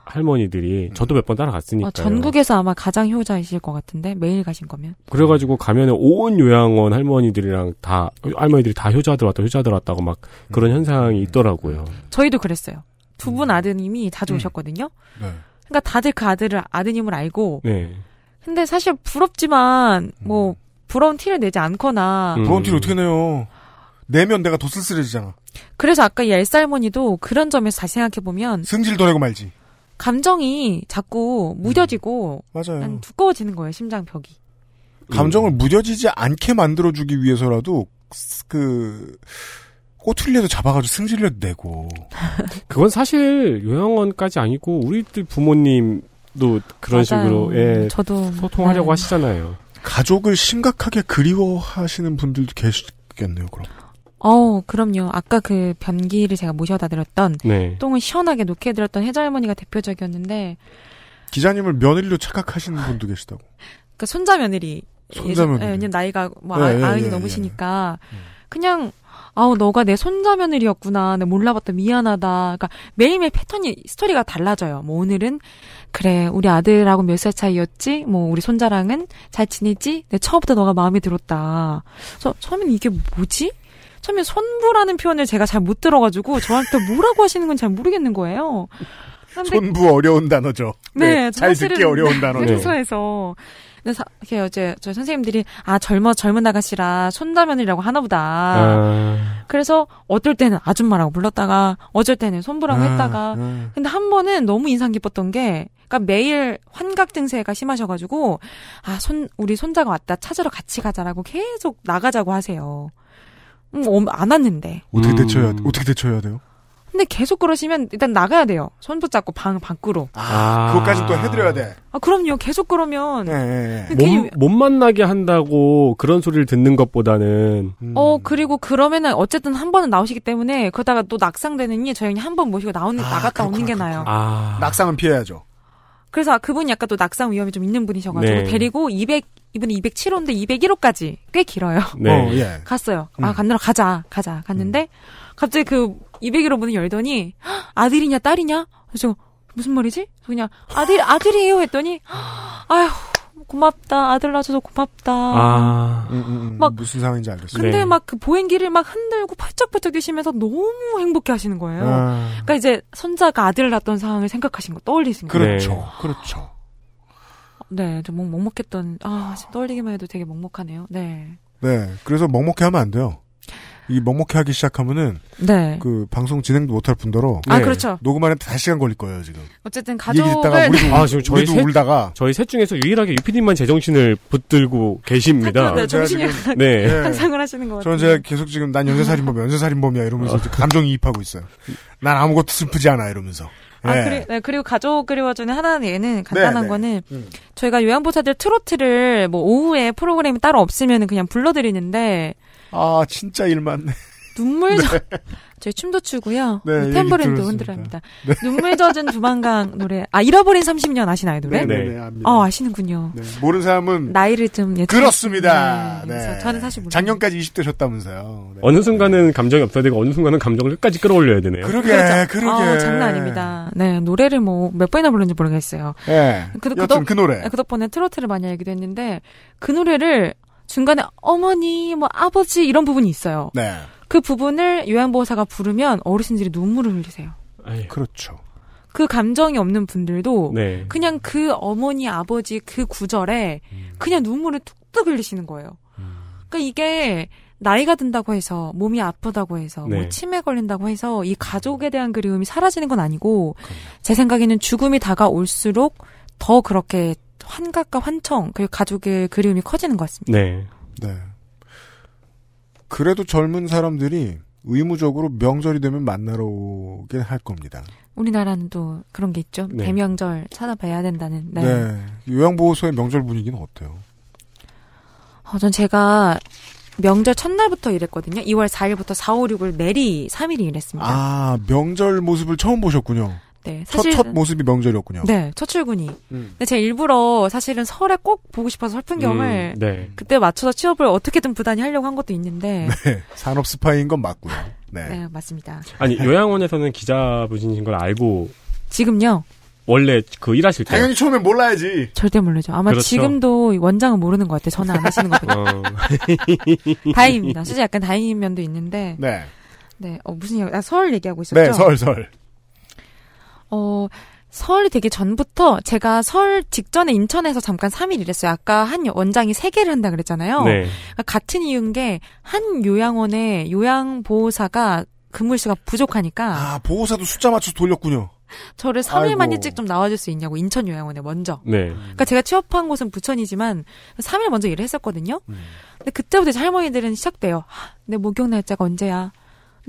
할머니들이 저도 몇 번 따라갔으니까요. 어, 전국에서 아마 가장 효자이실 것 같은데 매일 가신 거면. 그래가지고 가면은 온 요양원 할머니들이랑 다 할머니들이 다 효자들 왔다 효자들 왔다고 막 그런 현상이 있더라고요. 저희도 그랬어요. 두 음. 분 아드님이 자주 오셨거든요. 네. 그러니까 다들 그 아들을 아드님을 알고. 네. 근데 사실 부럽지만 뭐 부러운 티를 내지 않거나. 음. 브론티를 어떻게 내요? 내면 내가 더 쓸쓸해지잖아. 그래서 아까 이 엘사 할머니도 그런 점에서 다시 생각해 보면 승질도 내고 말지. 감정이 자꾸 무뎌지고 맞아요. 한 두꺼워지는 거예요 심장 벽이. 감정을 무뎌지지 않게 만들어주기 위해서라도 그 꼬투리라도 잡아가지고 승질을 내고 그건 사실 요양원까지 아니고 우리들 부모님 도 그런 맞아요. 식으로 예, 저도 소통하려고 네. 하시잖아요. 가족을 심각하게 그리워하시는 분들도 계시겠네요. 그럼 어, 그럼요. 아까 그 변기를 제가 모셔다 드렸던 네. 똥을 시원하게 놓게 해드렸던 혜자 할머니가 대표적이었는데 기자님을 며느리로 착각하시는 분도 계시다고. 그 손자 며느리 손자 며느리. 예, 왜냐면 나이가 뭐 예, 아, 예, 아흔이 예, 넘으시니까 그냥 아우 너가 내 손자 며느리였구나. 내가 몰라봤다 미안하다. 그러니까 매일매일 패턴이 스토리가 달라져요. 뭐 오늘은 그래 우리 아들하고 몇 살 차이였지? 뭐 우리 손자랑은 잘 지내지? 내 처음부터 너가 마음에 들었다. 그래서 처음엔 이게 뭐지? 처음에 손부라는 표현을 제가 잘 못 들어가지고 저한테 뭐라고 하시는 건 잘 모르겠는 거예요. 손부 어려운 단어죠. 네, 잘 사실은 듣기 어려운 단어죠. 해소해서. 근데 사, 이렇게 어제 저희 선생님들이 아 젊어 젊은 아가씨라 손자면이라고 하나보다. 아, 그래서 어떨 때는 아줌마라고 불렀다가 어쩔 때는 손부라고 했다가. 아, 근데 한 번은 너무 인상 깊었던 게, 그러니까 매일 환각 증세가 심하셔가지고 아 손 우리 손자가 왔다 찾으러 같이 가자라고 계속 나가자고 하세요. 음, 어, 안 왔는데. 어떻게 음. 대처해야 어떻게 대처해야 돼요? 근데 계속 그러시면 일단 나가야 돼요. 손 붙 잡고 방 밖으로. 아. 그것까지 또 해드려야 돼. 아 그럼요. 계속 그러면 네, 네, 네. 괜히 못, 못 만나게 한다고 그런 소리를 듣는 것보다는 음. 어 그리고 그러면은 어쨌든 한 번은 나오시기 때문에 그러다가 또 낙상되느니 저희 그냥 한번 모시고 나오는 아, 나갔다 오는 게 그렇구나, 나요. 아, 낙상은 피해야죠. 그래서 그분이 약간 또 낙상 위험이 좀 있는 분이셔가지고 네. 데리고 200 이분이 207호인데 201호까지 꽤 길어요. 네. 어, 예. 갔어요. 음. 아 간느라 가자 가자 갔는데 갑자기 그 201호 문을 열더니 "헉, 아들이냐 딸이냐? 그래서 제가 무슨 말이지? 그냥 아들 아들이에요 했더니 아휴 고맙다. 아들 낳아줘서 고맙다. 아, 음, 음, 음. 막- 무슨 상황인지 알겠어요. 근데 네. 막그 보행기를 막 흔들고 팔짝팔짝 뛰시면서 너무 행복해 하시는 거예요. 아, 그러니까 이제 손자가 아들을 낳았던 상황을 생각하신 거 떠올리신 거예요. 그렇죠. 네. 그렇죠. 네, 좀 먹- 먹먹했던 아 지금 떠올리기만 해도 되게 먹먹하네요. 네, 네. 그래서 먹먹해 하면 안 돼요. 이 먹먹해 하기 시작하면은 네. 그 방송 진행도 못할 뿐더러 아 네. 그렇죠. 녹음하는데 다시 시간 걸릴 거예요, 지금. 어쨌든 듣다가 가족을 우리도, 아, 지금 저희 우리도 셋- 울다가 저희 셋 중에서 유일하게 유피디만 제정신을 붙들고 계십니다. 네, 정신이 네. 예. 상상을 하시는 것 저는 같아요. 제가 계속 지금 난 연쇄살인범, 연쇄살인범이야 이러면서 이제 감정이입하고 있어요. 난 아무것도 슬프지 않아 이러면서. 아, 예. 그리, 네, 그리고 가족 그리워주는 하나는 예는 간단한 네. 거는 음. 저희가 요양보사들 트로트를 뭐 오후에 프로그램이 따로 없으면 그냥 불러드리는데 아 진짜 일 많네. 눈물 젖 저희 춤도 추고요. 네, 탬버린도. 흔들합니다. 눈물 젖은 두만강 노래. 아 잃어버린 30년 아시나요 노래? 네. 네네 압니다. 어 아시는군요. 네, 모르는 사람은 나이를 좀 예측. 그렇습니다. 네, 네. 그래서 저는 사실 모르 작년까지 20대셨다면서요. 네. 어느 순간은 감정이 없어야 되고 어느 순간은 감정을 끝까지 끌어올려야 되네요. 그러게, 그렇죠. 그러게. 아, 장난 아닙니다. 네 노래를 뭐 몇 번이나 불렀는지 모르겠어요. 예. 그- 그 그 노래. 그 덕분에 트로트를 많이 알기도 했는데 그 노래를 중간에 어머니 뭐 아버지 이런 부분이 있어요. 네. 그 부분을 요양보호사가 부르면 어르신들이 눈물을 흘리세요. 아유, 그렇죠. 그 감정이 없는 분들도 네. 그냥 그 어머니 아버지 그 구절에 그냥 눈물을 뚝뚝 흘리시는 거예요. 그러니까 이게 나이가 든다고 해서 몸이 아프다고 해서 뭐 네. 치매 걸린다고 해서 이 가족에 대한 그리움이 사라지는 건 아니고 제 생각에는 죽음이 다가올수록 더 그렇게 환각과 환청 그리고 가족의 그리움이 커지는 것 같습니다. 네. 네. 그래도 젊은 사람들이 의무적으로 명절이 되면 만나러 오긴 할 겁니다. 우리나라는 또 그런 게 있죠. 네. 대명절 찾아봐야 된다는. 네. 네. 요양보호소의 명절 분위기는 어때요? 어, 전 제가 명절 첫날부터 일했거든요. 2월 4일부터 4, 5, 6을 매리 3일이 일했습니다. 아, 명절 모습을 처음 보셨군요. 네. 첫, 사실 첫 모습이 명절이었군요. 네, 첫 출근이. 음. 근데 제가 일부러 사실은 설에 꼭 보고 싶어서 설풍경을 음, 네. 그때 맞춰서 취업을 어떻게든 부단히 하려고 한 것도 있는데. 네. 산업 스파이인 건 맞고요. 네. 네, 맞습니다. 아니 요양원에서는 기자분이신 걸 알고 지금요? 원래 그 일하실 때 당연히 처음엔 몰라야지. 절대 모르죠. 아마 그렇죠. 지금도 원장은 모르는 것 같아요. 전화 안 하시는 거 보니까. 어, 다행입니다. 솔직히 약간 다행인 면도 있는데. 네. 네, 어, 무슨 얘기, 아, 설 얘기하고 있었죠? 네, 설, 설. 어, 설이 되기 전부터 제가 설 직전에 인천에서 잠깐 3일 일했어요. 아까 한 원장이 3개를 한다 그랬잖아요. 네. 그러니까 같은 이유인 게 한 요양원에 요양보호사가 근무 시가 부족하니까 아, 보호사도 숫자 맞춰서 돌렸군요. 저를 3일만 아이고. 일찍 좀 나와줄 수 있냐고 인천 요양원에 먼저. 네. 그러니까 제가 취업한 곳은 부천이지만 3일 먼저 일을 했었거든요. 음. 근데 그때부터 이제 할머니들은 시작돼요. 하, 내 목욕 날짜가 언제야?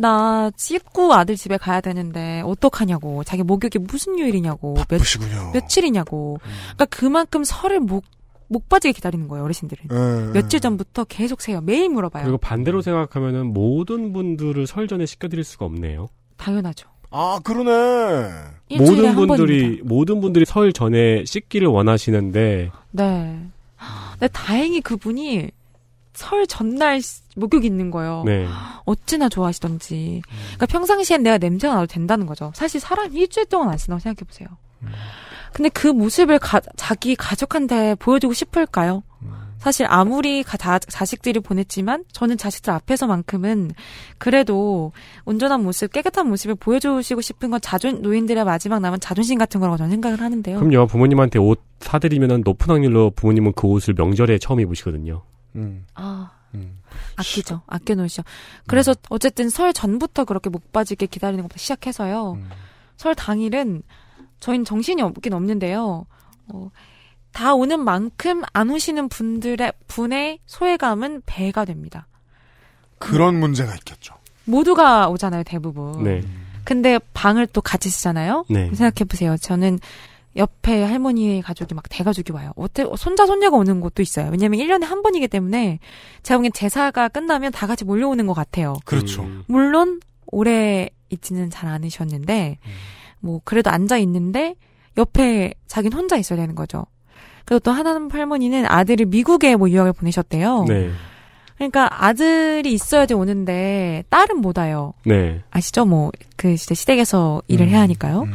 나 씻고 아들 집에 가야 되는데 어떡하냐고. 자기 목욕이 무슨 요일이냐고. 몇, 바쁘시군요. 며칠이냐고. 그러니까 그만큼 설을 목, 목 빠지게 기다리는 거예요, 어르신들은. 예, 며칠 예. 전부터 계속 세요. 매일 물어봐요. 그리고 반대로 생각하면은 모든 분들을 설 전에 시켜드릴 수가 없네요. 당연하죠. 아, 그러네. 모든 한 분들이 번입니다. 모든 분들이 설 전에 씻기를 원하시는데 네. 근데 다행히 그분이 설 전날 시- 목욕이 있는 거예요. 네. 어찌나 좋아하시던지. 그러니까 평상시엔 내가 냄새가 나도 된다는 거죠. 사실 사람이 일주일 동안 안 쓴다고 생각해 보세요. 근데 그 모습을 가- 자기 가족한테 보여주고 싶을까요? 사실 아무리 가- 다, 자식들이 보냈지만 저는 자식들 앞에서만큼은 그래도 온전한 모습, 깨끗한 모습을 보여주시고 싶은 건 자존 노인들의 마지막 남은 자존심 같은 거라고 저는 생각을 하는데요. 그럼요. 부모님한테 옷 사드리면은 높은 확률로 부모님은 그 옷을 명절에 처음 입으시거든요. 음, 아, 음. 아끼죠. 아껴 놓으시죠. 그래서 어쨌든 설 전부터 그렇게 목 빠지게 기다리는 것부터 시작해서요. 음. 설 당일은 저희는 정신이 없긴 없는데요. 어, 다 오는 만큼 안 오시는 분들의 분의 소외감은 배가 됩니다. 그런 문제가 있겠죠. 모두가 오잖아요, 대부분. 네. 근데 방을 또 같이 쓰잖아요. 네. 생각해 보세요. 저는 옆에 할머니의 가족이 막 대가족이 와요. 어때 손자 손녀가 오는 곳도 있어요. 왜냐면 1년에 한 번이기 때문에 제가 보기엔 제사가 끝나면 다 같이 몰려오는 것 같아요. 그렇죠. 음, 물론 오래 있지는 잘 않으셨는데 뭐 그래도 앉아 있는데 옆에 자기는 혼자 있어야 되는 거죠. 그리고 또 하나는 할머니는 아들을 미국에 뭐 유학을 보내셨대요. 네. 그러니까 아들이 있어야지 오는데 딸은 못 와요. 네. 아시죠? 뭐그 진짜 시댁에서 일을 음, 해야 하니까요.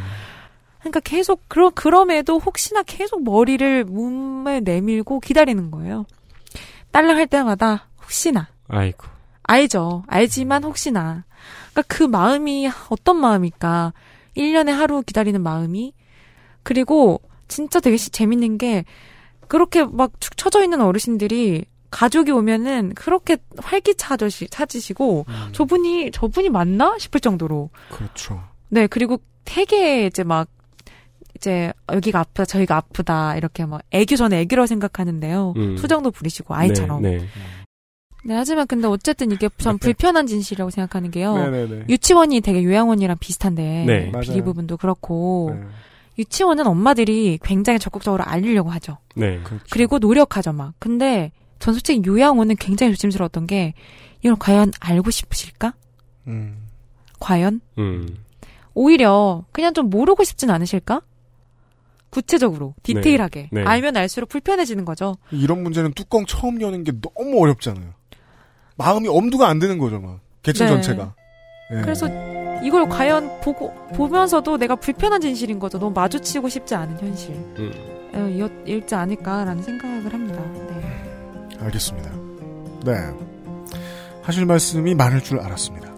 음. 그러니까 계속 그러 그럼에도 혹시나 계속 머리를 몸에 내밀고 기다리는 거예요. 딸랑 할 때마다 혹시나 아이고. 알죠. 알지만 혹시나. 그러니까 그 마음이 어떤 마음일까? 1년에 하루 기다리는 마음이. 그리고 진짜 되게 시- 재밌는 게 그렇게 막 축 처져 있는 어르신들이 가족이 오면은 그렇게 활기차듯이 찾으시고 음. 저분이 저분이 맞나 싶을 정도로 그렇죠. 네 그리고 되게 이제 막 이제 여기가 아프다 저희가 아프다 이렇게 막 애교 전에 애교라고 생각하는데요 음. 수정도 부리시고 아이처럼 네, 네, 네. 하지만 근데 어쨌든 이게 전 불편한 진실이라고 생각하는 게요 네네네. 유치원이 되게 요양원이랑 비슷한데 네. 맞아요. 비리 부분도 그렇고 네. 유치원은 엄마들이 굉장히 적극적으로 알리려고 하죠. 네. 그렇죠. 그리고 노력하죠 막. 근데 전 솔직히 요양원은 굉장히 조심스러웠던 게 이걸 과연 알고 싶으실까? 음. 과연 음. 오히려 그냥 좀 모르고 싶진 않으실까? 구체적으로 디테일하게 네. 알면 알수록 불편해지는 거죠. 이런 문제는 뚜껑 처음 여는 게 너무 어렵잖아요. 마음이 엄두가 안 드는 거죠, 막. 계층 네. 전체가. 예. 그래서 이걸 과연 보고 보면서도 내가 불편한 진실인 거죠. 너무 마주치고 싶지 않은 현실. 음. 어, 이- 읽지 않을까라는 생각을 합니다. 네. 알겠습니다. 네. 하실 말씀이 많을 줄 알았습니다.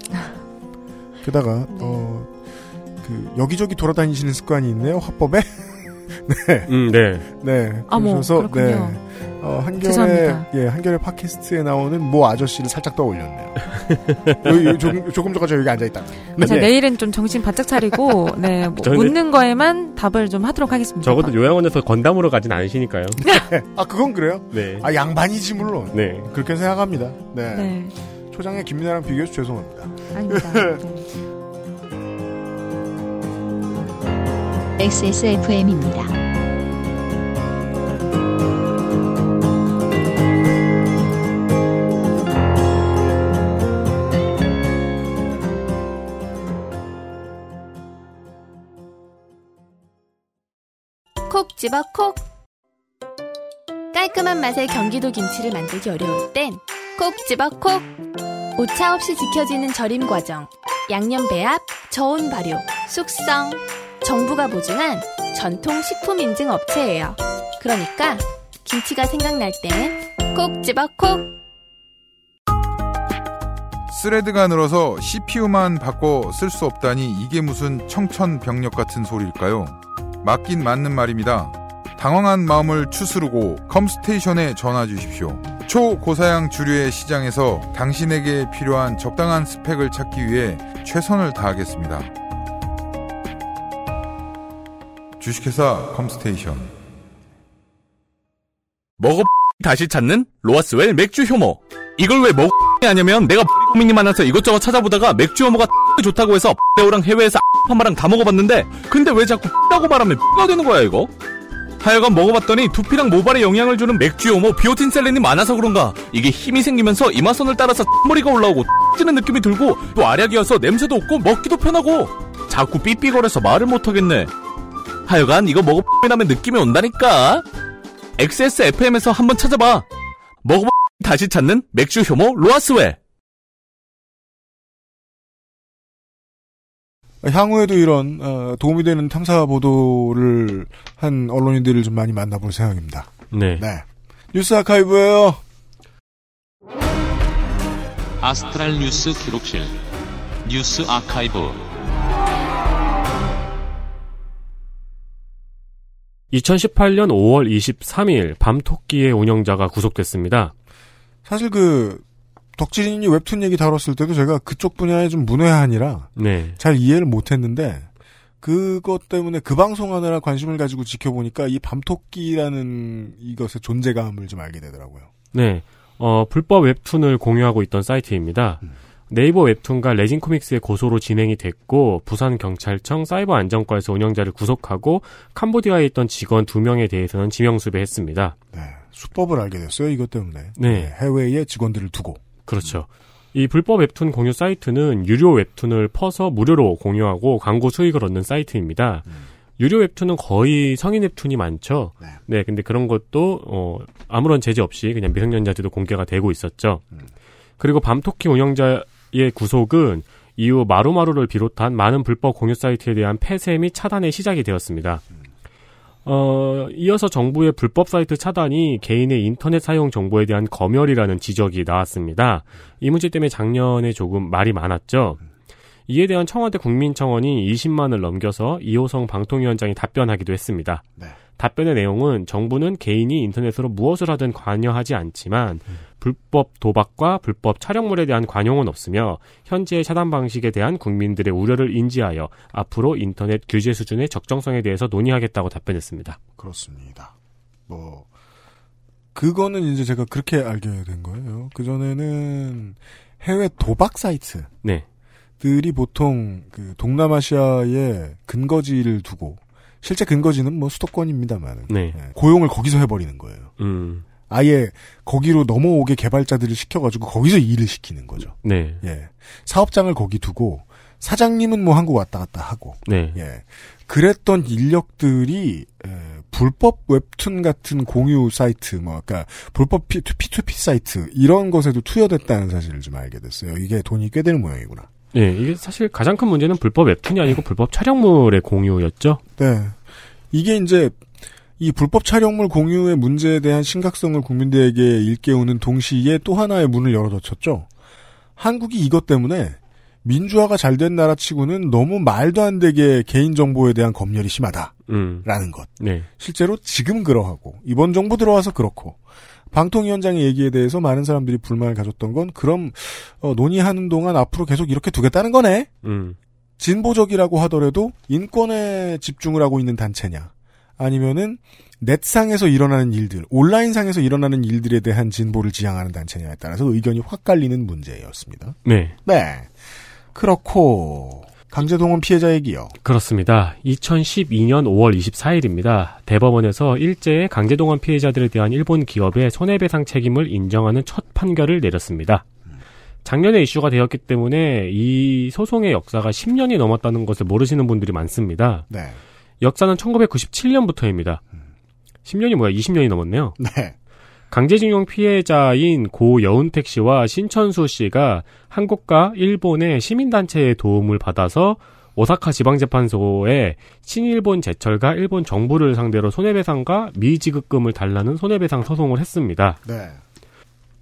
게다가, 네. 어, 그, 여기저기 돌아다니시는 습관이 있네요, 화법에? 네. 음, 네. 네. 어머, 그러셔서, 그렇군요. 네. 어, 한결의, 죄송합니다. 예, 한결의 팟캐스트에 나오는 모 아저씨를 살짝 떠올렸네요. 여기, 여기 조금, 조금 전까지 여기 앉아 있다. 네. 자, 내일은 좀 정신 바짝 차리고, 네, 뭐 저는- 묻는 거에만 답을 좀 하도록 하겠습니다. 적어도 요양원에서 건담으로 가진 않으시니까요. 아, 그건 그래요? 네. 아, 양반이지, 물론. 네. 그렇게 생각합니다. 네. 네, 초장에 김민아랑 비교해서 죄송합니다. 아닙니다. 네. XSFM입니다. 콕 집어 콕. 깔끔한 맛의 경기도 김치를 만들기 어려울 땐 콕 집어 콕. 오차 없이 지켜지는 절임 과정, 양념 배합, 저온 발효, 숙성. 정부가 보증한 전통 식품 인증 업체예요. 그러니까 김치가 생각날 땐 콕 집어 콕. 스레드가 늘어서 CPU만 바꿔 쓸 수 없다니 이게 무슨 청천벽력 같은 소리일까요? 맞긴 맞는 말입니다. 당황한 마음을 추스르고 컴스테이션에 전화 주십시오. 초고사양 주류의 시장에서 당신에게 필요한 적당한 스펙을 찾기 위해 최선을 다하겠습니다. 주식회사 컴스테이션 먹어 다시 찾는 로아스웰 맥주 효모. 이걸 왜 먹어 하냐면 내가 고민이 많아서 이것저것 찾아보다가 맥주 효모가 좋다고 해서 배우랑 해외에서 파마랑 다 먹어봤는데 근데 왜 자꾸 라고 말하면 가 되는 거야 이거? 하여간 먹어봤더니 두피랑 모발에 영향을 주는 맥주 효모 비오틴 셀렌이 많아서 그런가 이게 힘이 생기면서 이마선을 따라서 머리가 올라오고 찌는 느낌이 들고 또 알약이어서 냄새도 없고 먹기도 편하고 자꾸 삐삐거려서 말을 못하겠네 하여간 이거 먹어 나면 느낌이 온다니까 XSFM에서 한번 찾아봐. 먹어봐 다시 찾는 맥주 효모 로아스웰. 향후에도 이런 어, 도움이 되는 탐사 보도를 한 언론인들을 좀 많이 만나볼 생각입니다. 네. 네. 뉴스 아카이브예요. 아스트랄 뉴스 기록실 뉴스 아카이브 2018년 5월 23일 밤토끼의 운영자가 구속됐습니다. 사실 그 덕질인이 웹툰 얘기 다뤘을 때도 제가 그쪽 분야에 좀 문외한이라 네. 잘 이해를 못했는데 그것 때문에 그 방송하느라 관심을 가지고 지켜보니까 이 밤토끼라는 이것의 존재감을 좀 알게 되더라고요. 네. 어, 불법 웹툰을 공유하고 있던 사이트입니다. 음. 네이버 웹툰과 레진 코믹스의 고소로 진행이 됐고 부산 경찰청 사이버 안전과에서 운영자를 구속하고 캄보디아에 있던 직원 두 명에 대해서는 지명 수배했습니다. 네. 수법을 알게 됐어요. 이것 때문에. 네. 해외에 직원들을 두고. 그렇죠. 이 불법 웹툰 공유 사이트는 유료 웹툰을 퍼서 무료로 공유하고 광고 수익을 얻는 사이트입니다. 유료 웹툰은 거의 성인 웹툰이 많죠. 네. 네, 근데 그런 것도 어 아무런 제재 없이 그냥 미성년자들도 공개가 되고 있었죠. 그리고 밤토끼 운영자 의 구속은 이후 마루마루를 비롯한 많은 불법 공유 사이트에 대한 폐쇄 및 차단의 시작이 되었습니다. 어, 이어서 정부의 불법 사이트 차단이 개인의 인터넷 사용 정보에 대한 검열이라는 지적이 나왔습니다. 이 문제 때문에 작년에 조금 말이 많았죠. 이에 대한 청와대 국민청원이 20만을 넘겨서 이호성 방통위원장이 답변하기도 했습니다. 네. 답변의 내용은 정부는 개인이 인터넷으로 무엇을 하든 관여하지 않지만 불법 도박과 불법 촬영물에 대한 관용은 없으며 현재의 차단 방식에 대한 국민들의 우려를 인지하여 앞으로 인터넷 규제 수준의 적정성에 대해서 논의하겠다고 답변했습니다. 그렇습니다. 뭐 그거는 이제 제가 그렇게 알게 된 거예요. 그 전에는 해외 도박 사이트 네. 들이 보통 그 동남아시아에 근거지를 두고 실제 근거지는 뭐 수도권입니다만 네. 고용을 거기서 해버리는 거예요. 음. 아예 거기로 넘어오게 개발자들을 시켜가지고 거기서 일을 시키는 거죠. 네. 예. 사업장을 거기 두고 사장님은 뭐 한국 왔다 갔다 하고 네. 예. 그랬던 인력들이 에, 불법 웹툰 같은 공유 사이트 뭐 그러니까 불법 P2P, P2P 사이트 이런 것에도 투여됐다는 사실을 좀 알게 됐어요. 이게 돈이 꽤 되는 모양이구나. 네, 이게 사실 가장 큰 문제는 불법 웹툰이 아니고 불법 촬영물의 공유였죠. 네. 이게 이제 이 불법 촬영물 공유의 문제에 대한 심각성을 국민들에게 일깨우는 동시에 또 하나의 문을 열어젖혔죠. 한국이 이것 때문에 민주화가 잘 된 나라치고는 너무 말도 안 되게 개인 정보에 대한 검열이 심하다라는 음. 것. 네. 실제로 지금 그러하고 이번 정부 들어와서 그렇고 방통위원장의 얘기에 대해서 많은 사람들이 불만을 가졌던 건 그럼 어, 논의하는 동안 앞으로 계속 이렇게 두겠다는 거네. 음. 진보적이라고 하더라도 인권에 집중을 하고 있는 단체냐 아니면은 넷상에서 일어나는 일들 온라인상에서 일어나는 일들에 대한 진보를 지향하는 단체냐에 따라서 의견이 확 갈리는 문제였습니다. 네. 네. 그렇고 강제동원 피해자 얘기요. 그렇습니다. 2012년 5월 24일입니다. 대법원에서 일제의 강제동원 피해자들에 대한 일본 기업의 손해배상 책임을 인정하는 첫 판결을 내렸습니다. 작년에 이슈가 되었기 때문에 이 소송의 역사가 10년이 넘었다는 것을 모르시는 분들이 많습니다. 네. 역사는 1997년부터입니다. 10년이 뭐야? 20년이 넘었네요. 네. 강제징용 피해자인 고 여운택 씨와 신천수 씨가 한국과 일본의 시민단체의 도움을 받아서 오사카 지방재판소에 친일본 제철과 일본 정부를 상대로 손해배상과 미지급금을 달라는 손해배상 소송을 했습니다. 네.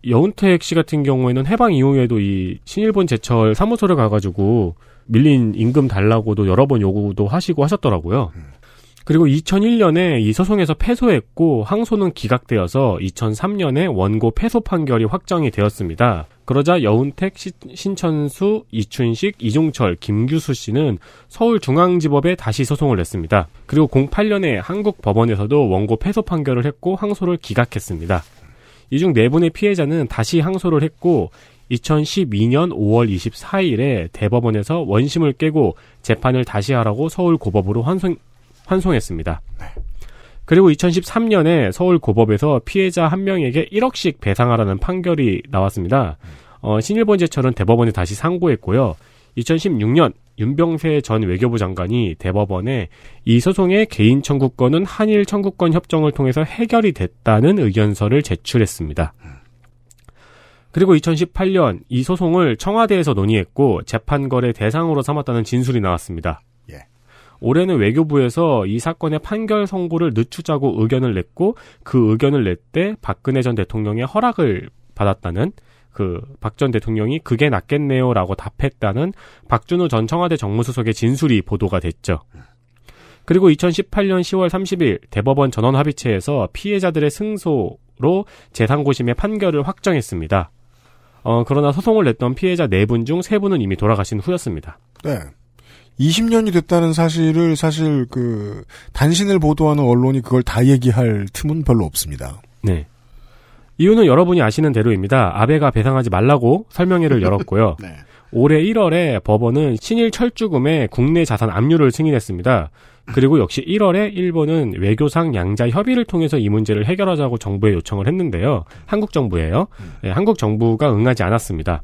여운택 씨 같은 경우에는 해방 이후에도 이 신일본 제철 사무소를 가가지고 밀린 임금 달라고도 여러 번 요구도 하시고 하셨더라고요. 그리고 2001년에 이 소송에서 패소했고 항소는 기각되어서 2003년에 원고 패소 판결이 확정이 되었습니다. 그러자 여운택, 시- 신천수, 이춘식, 이종철, 김규수 씨는 서울중앙지법에 다시 소송을 냈습니다. 그리고 08년에 한국 법원에서도 원고 패소 판결을 했고 항소를 기각했습니다. 이 중 네 분의 피해자는 다시 항소를 했고 2012년 5월 24일에 대법원에서 원심을 깨고 재판을 다시 하라고 서울 고법으로 환송, 환송했습니다. 그리고 2013년에 서울 고법에서 피해자 한 명에게 1억씩 배상하라는 판결이 나왔습니다. 어, 신일본 제철은 대법원에 다시 상고했고요. 2016년 윤병세 전 외교부 장관이 대법원에 이 소송의 개인 청구권은 한일 청구권 협정을 통해서 해결이 됐다는 의견서를 제출했습니다. 그리고 2018년 이 소송을 청와대에서 논의했고 재판거래 대상으로 삼았다는 진술이 나왔습니다. 예. 올해는 외교부에서 이 사건의 판결 선고를 늦추자고 의견을 냈고 그 의견을 낼 때 박근혜 전 대통령의 허락을 받았다는 그 박 전 대통령이 그게 낫겠네요라고 답했다는 박준우 전 청와대 정무수석의 진술이 보도가 됐죠. 그리고 2018년 10월 30일 대법원 전원 합의체에서 피해자들의 승소로 재상고심의 판결을 확정했습니다. 어, 그러나 소송을 냈던 피해자 4분 중 3분은 이미 돌아가신 후였습니다. 네. 20년이 됐다는 사실을 사실 그 단신을 보도하는 언론이 그걸 다 얘기할 틈은 별로 없습니다. 네. 이유는 여러분이 아시는 대로입니다. 아베가 배상하지 말라고 설명회를 열었고요. 네. 올해 1월에 법원은 신일 철주금의 국내 자산 압류를 승인했습니다. 그리고 역시 1월에 일본은 외교상 양자 협의를 통해서 이 문제를 해결하자고 정부에 요청을 했는데요. 한국 정부예요. 네, 한국 정부가 응하지 않았습니다.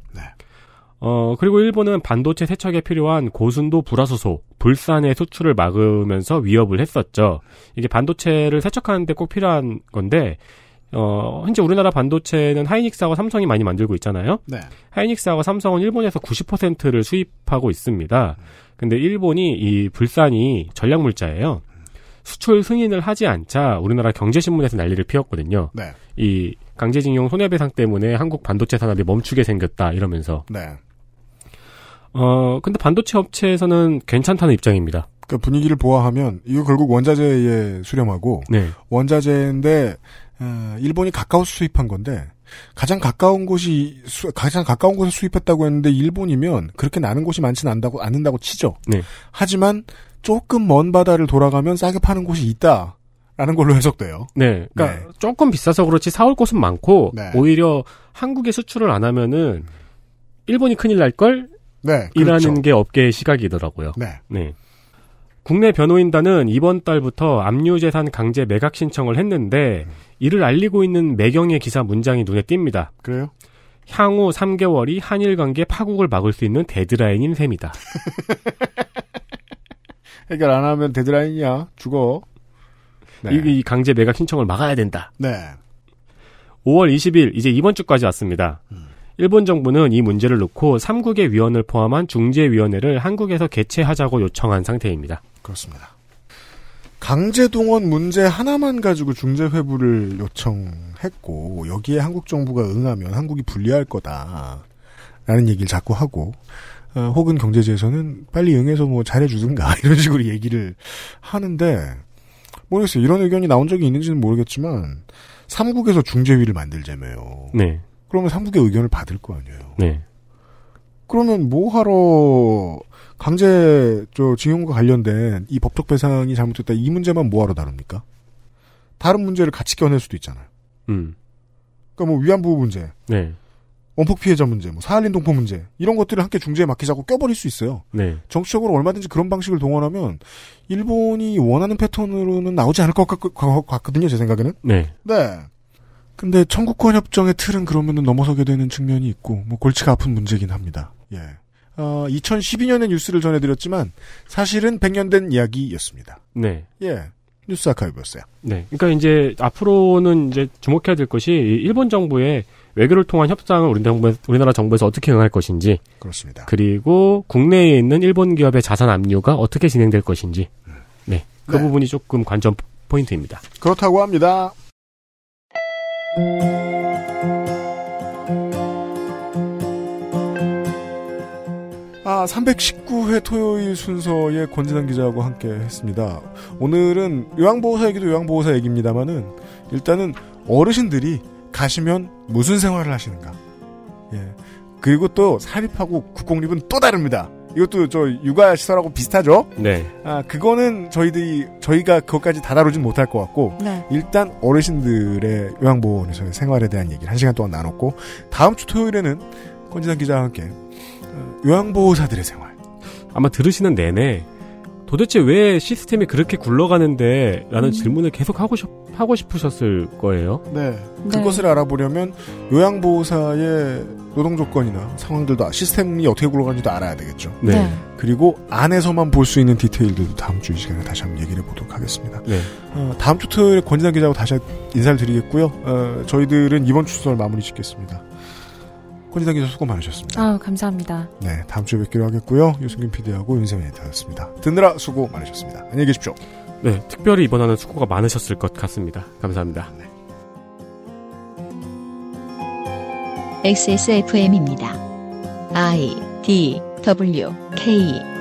어, 그리고 일본은 반도체 세척에 필요한 고순도 불화수소, 불산의 수출을 막으면서 위협을 했었죠. 이게 반도체를 세척하는데 꼭 필요한 건데, 어, 현재 우리나라 반도체는 하이닉스하고 삼성이 많이 만들고 있잖아요. 네. 하이닉스하고 삼성은 일본에서 90%를 수입하고 있습니다. 근데 일본이 이 불산이 전략물자예요. 수출 승인을 하지 않자 우리나라 경제신문에서 난리를 피웠거든요. 네. 이 강제징용 손해배상 때문에 한국 반도체 산업이 멈추게 생겼다 이러면서. 네. 어, 근데 반도체 업체에서는 괜찮다는 입장입니다. 그 분위기를 보아하면 이거 결국 원자재에 수렴하고 네. 원자재인데 어, 일본이 가까워서 수입한 건데 가장 가까운 곳이 수- 가장 가까운 곳에 수입했다고 했는데 일본이면 그렇게 나는 곳이 많지는 않다고 않는다고 치죠. 네. 하지만 조금 먼 바다를 돌아가면 싸게 파는 곳이 있다 라는 걸로 해석돼요. 네. 그러니까 네. 조금 비싸서 그렇지 사올 곳은 많고 네. 오히려 한국에 수출을 안 하면은 일본이 큰일 날 걸 네, 이라는 그렇죠. 게 업계의 시각이더라고요. 네. 네. 국내 변호인단은 이번 달부터 압류재산 강제 매각 신청을 했는데 이를 알리고 있는 매경의 기사 문장이 눈에 띕니다. 그래요? 향후 3개월이 한일 관계 파국을 막을 수 있는 데드라인인 셈이다. 해결 안 하면 데드라인이야. 죽어. 네. 이, 이 강제 매각 신청을 막아야 된다. 네. 5월 20일 이제 이번 주까지 왔습니다. 일본 정부는 이 문제를 놓고 3국의 위원을 포함한 중재위원회를 한국에서 개최하자고 요청한 상태입니다. 그렇습니다. 강제 동원 문제 하나만 가지고 중재 회부를 요청했고 여기에 한국 정부가 응하면 한국이 불리할 거다라는 얘기를 자꾸 하고 어, 혹은 경제지에서는 빨리 응해서 뭐 잘해주든가 이런 식으로 얘기를 하는데 모르겠어요. 이런 의견이 나온 적이 있는지는 모르겠지만 삼국에서 중재위를 만들자며요. 네. 그러면 삼국의 의견을 받을 거 아니에요. 네. 그러면 뭐 하러 강제 저 징용과 관련된 이 법적 배상이 잘못됐다 이 문제만 뭐하러 다룹니까? 다른 문제를 같이 껴낼 수도 있잖아요. 음. 그러니까 뭐 위안부 문제, 네. 원폭 피해자 문제, 뭐 사할린 동포 문제 이런 것들을 함께 중재에 맡기자고 껴버릴 수 있어요. 네. 정치적으로 얼마든지 그런 방식을 동원하면 일본이 원하는 패턴으로는 나오지 않을 것 같, 같거든요. 제 생각에는. 네. 네. 근데 청구권 협정의 틀은 그러면은 넘어서게 되는 측면이 있고 뭐 골치가 아픈 문제긴 합니다. 예. 어, 2012년에 뉴스를 전해드렸지만 사실은 100년 된 이야기였습니다. 네. 예. 뉴스 아카이브였어요. 네. 그러니까 이제 앞으로는 이제 주목해야 될 것이 이 일본 정부의 외교를 통한 협상을 우리 정부, 우리나라 정부에서 어떻게 응할 것인지 그렇습니다. 그리고 국내에 있는 일본 기업의 자산 압류가 어떻게 진행될 것인지 네. 그 네. 부분이 조금 관전 포인트입니다. 그렇다고 합니다. 아, 319회 토요일 순서에 권진환 기자하고 함께 했습니다. 오늘은 요양보호사 얘기도 요양보호사 얘기입니다만은 일단은 어르신들이 가시면 무슨 생활을 하시는가. 예. 그리고 또 사립하고 국공립은 또 다릅니다. 이것도 저 육아 시설하고 비슷하죠? 네. 아, 그거는 저희들이, 저희가 그것까지 다 다루진 못할 것 같고, 네. 일단 어르신들의 요양보호원에서의 생활에 대한 얘기를 한 시간 동안 나눴고, 다음 주 토요일에는 권진환 기자와 함께, 어, 요양보호사들의 생활. 아마 들으시는 내내 도대체 왜 시스템이 그렇게 굴러가는데 라는 음. 질문을 계속 하고 싶, 하고 싶으셨을 거예요. 네. 그것을 알아보려면 요양보호사의 노동 조건이나 상황들도, 시스템이 어떻게 굴러가는지도 알아야 되겠죠. 네. 네. 그리고 안에서만 볼 수 있는 디테일들도 다음 주 이 시간에 다시 한번 얘기를 해보도록 하겠습니다. 네. 어, 다음 주 토요일에 권진환 기자하고 다시 인사를 드리겠고요. 어, 저희들은 이번 주 수설 마무리 짓겠습니다. 권진환 기자 수고 많으셨습니다. 아 감사합니다. 네, 다음 주에 뵙기로 하겠고요. 유승균 PD하고 윤세민 에디터였습니다. 듣느라 수고 많으셨습니다. 안녕히 계십시오. 네. 특별히 이번에는 수고가 많으셨을 것 같습니다. 감사합니다. XSFM입니다. I D W K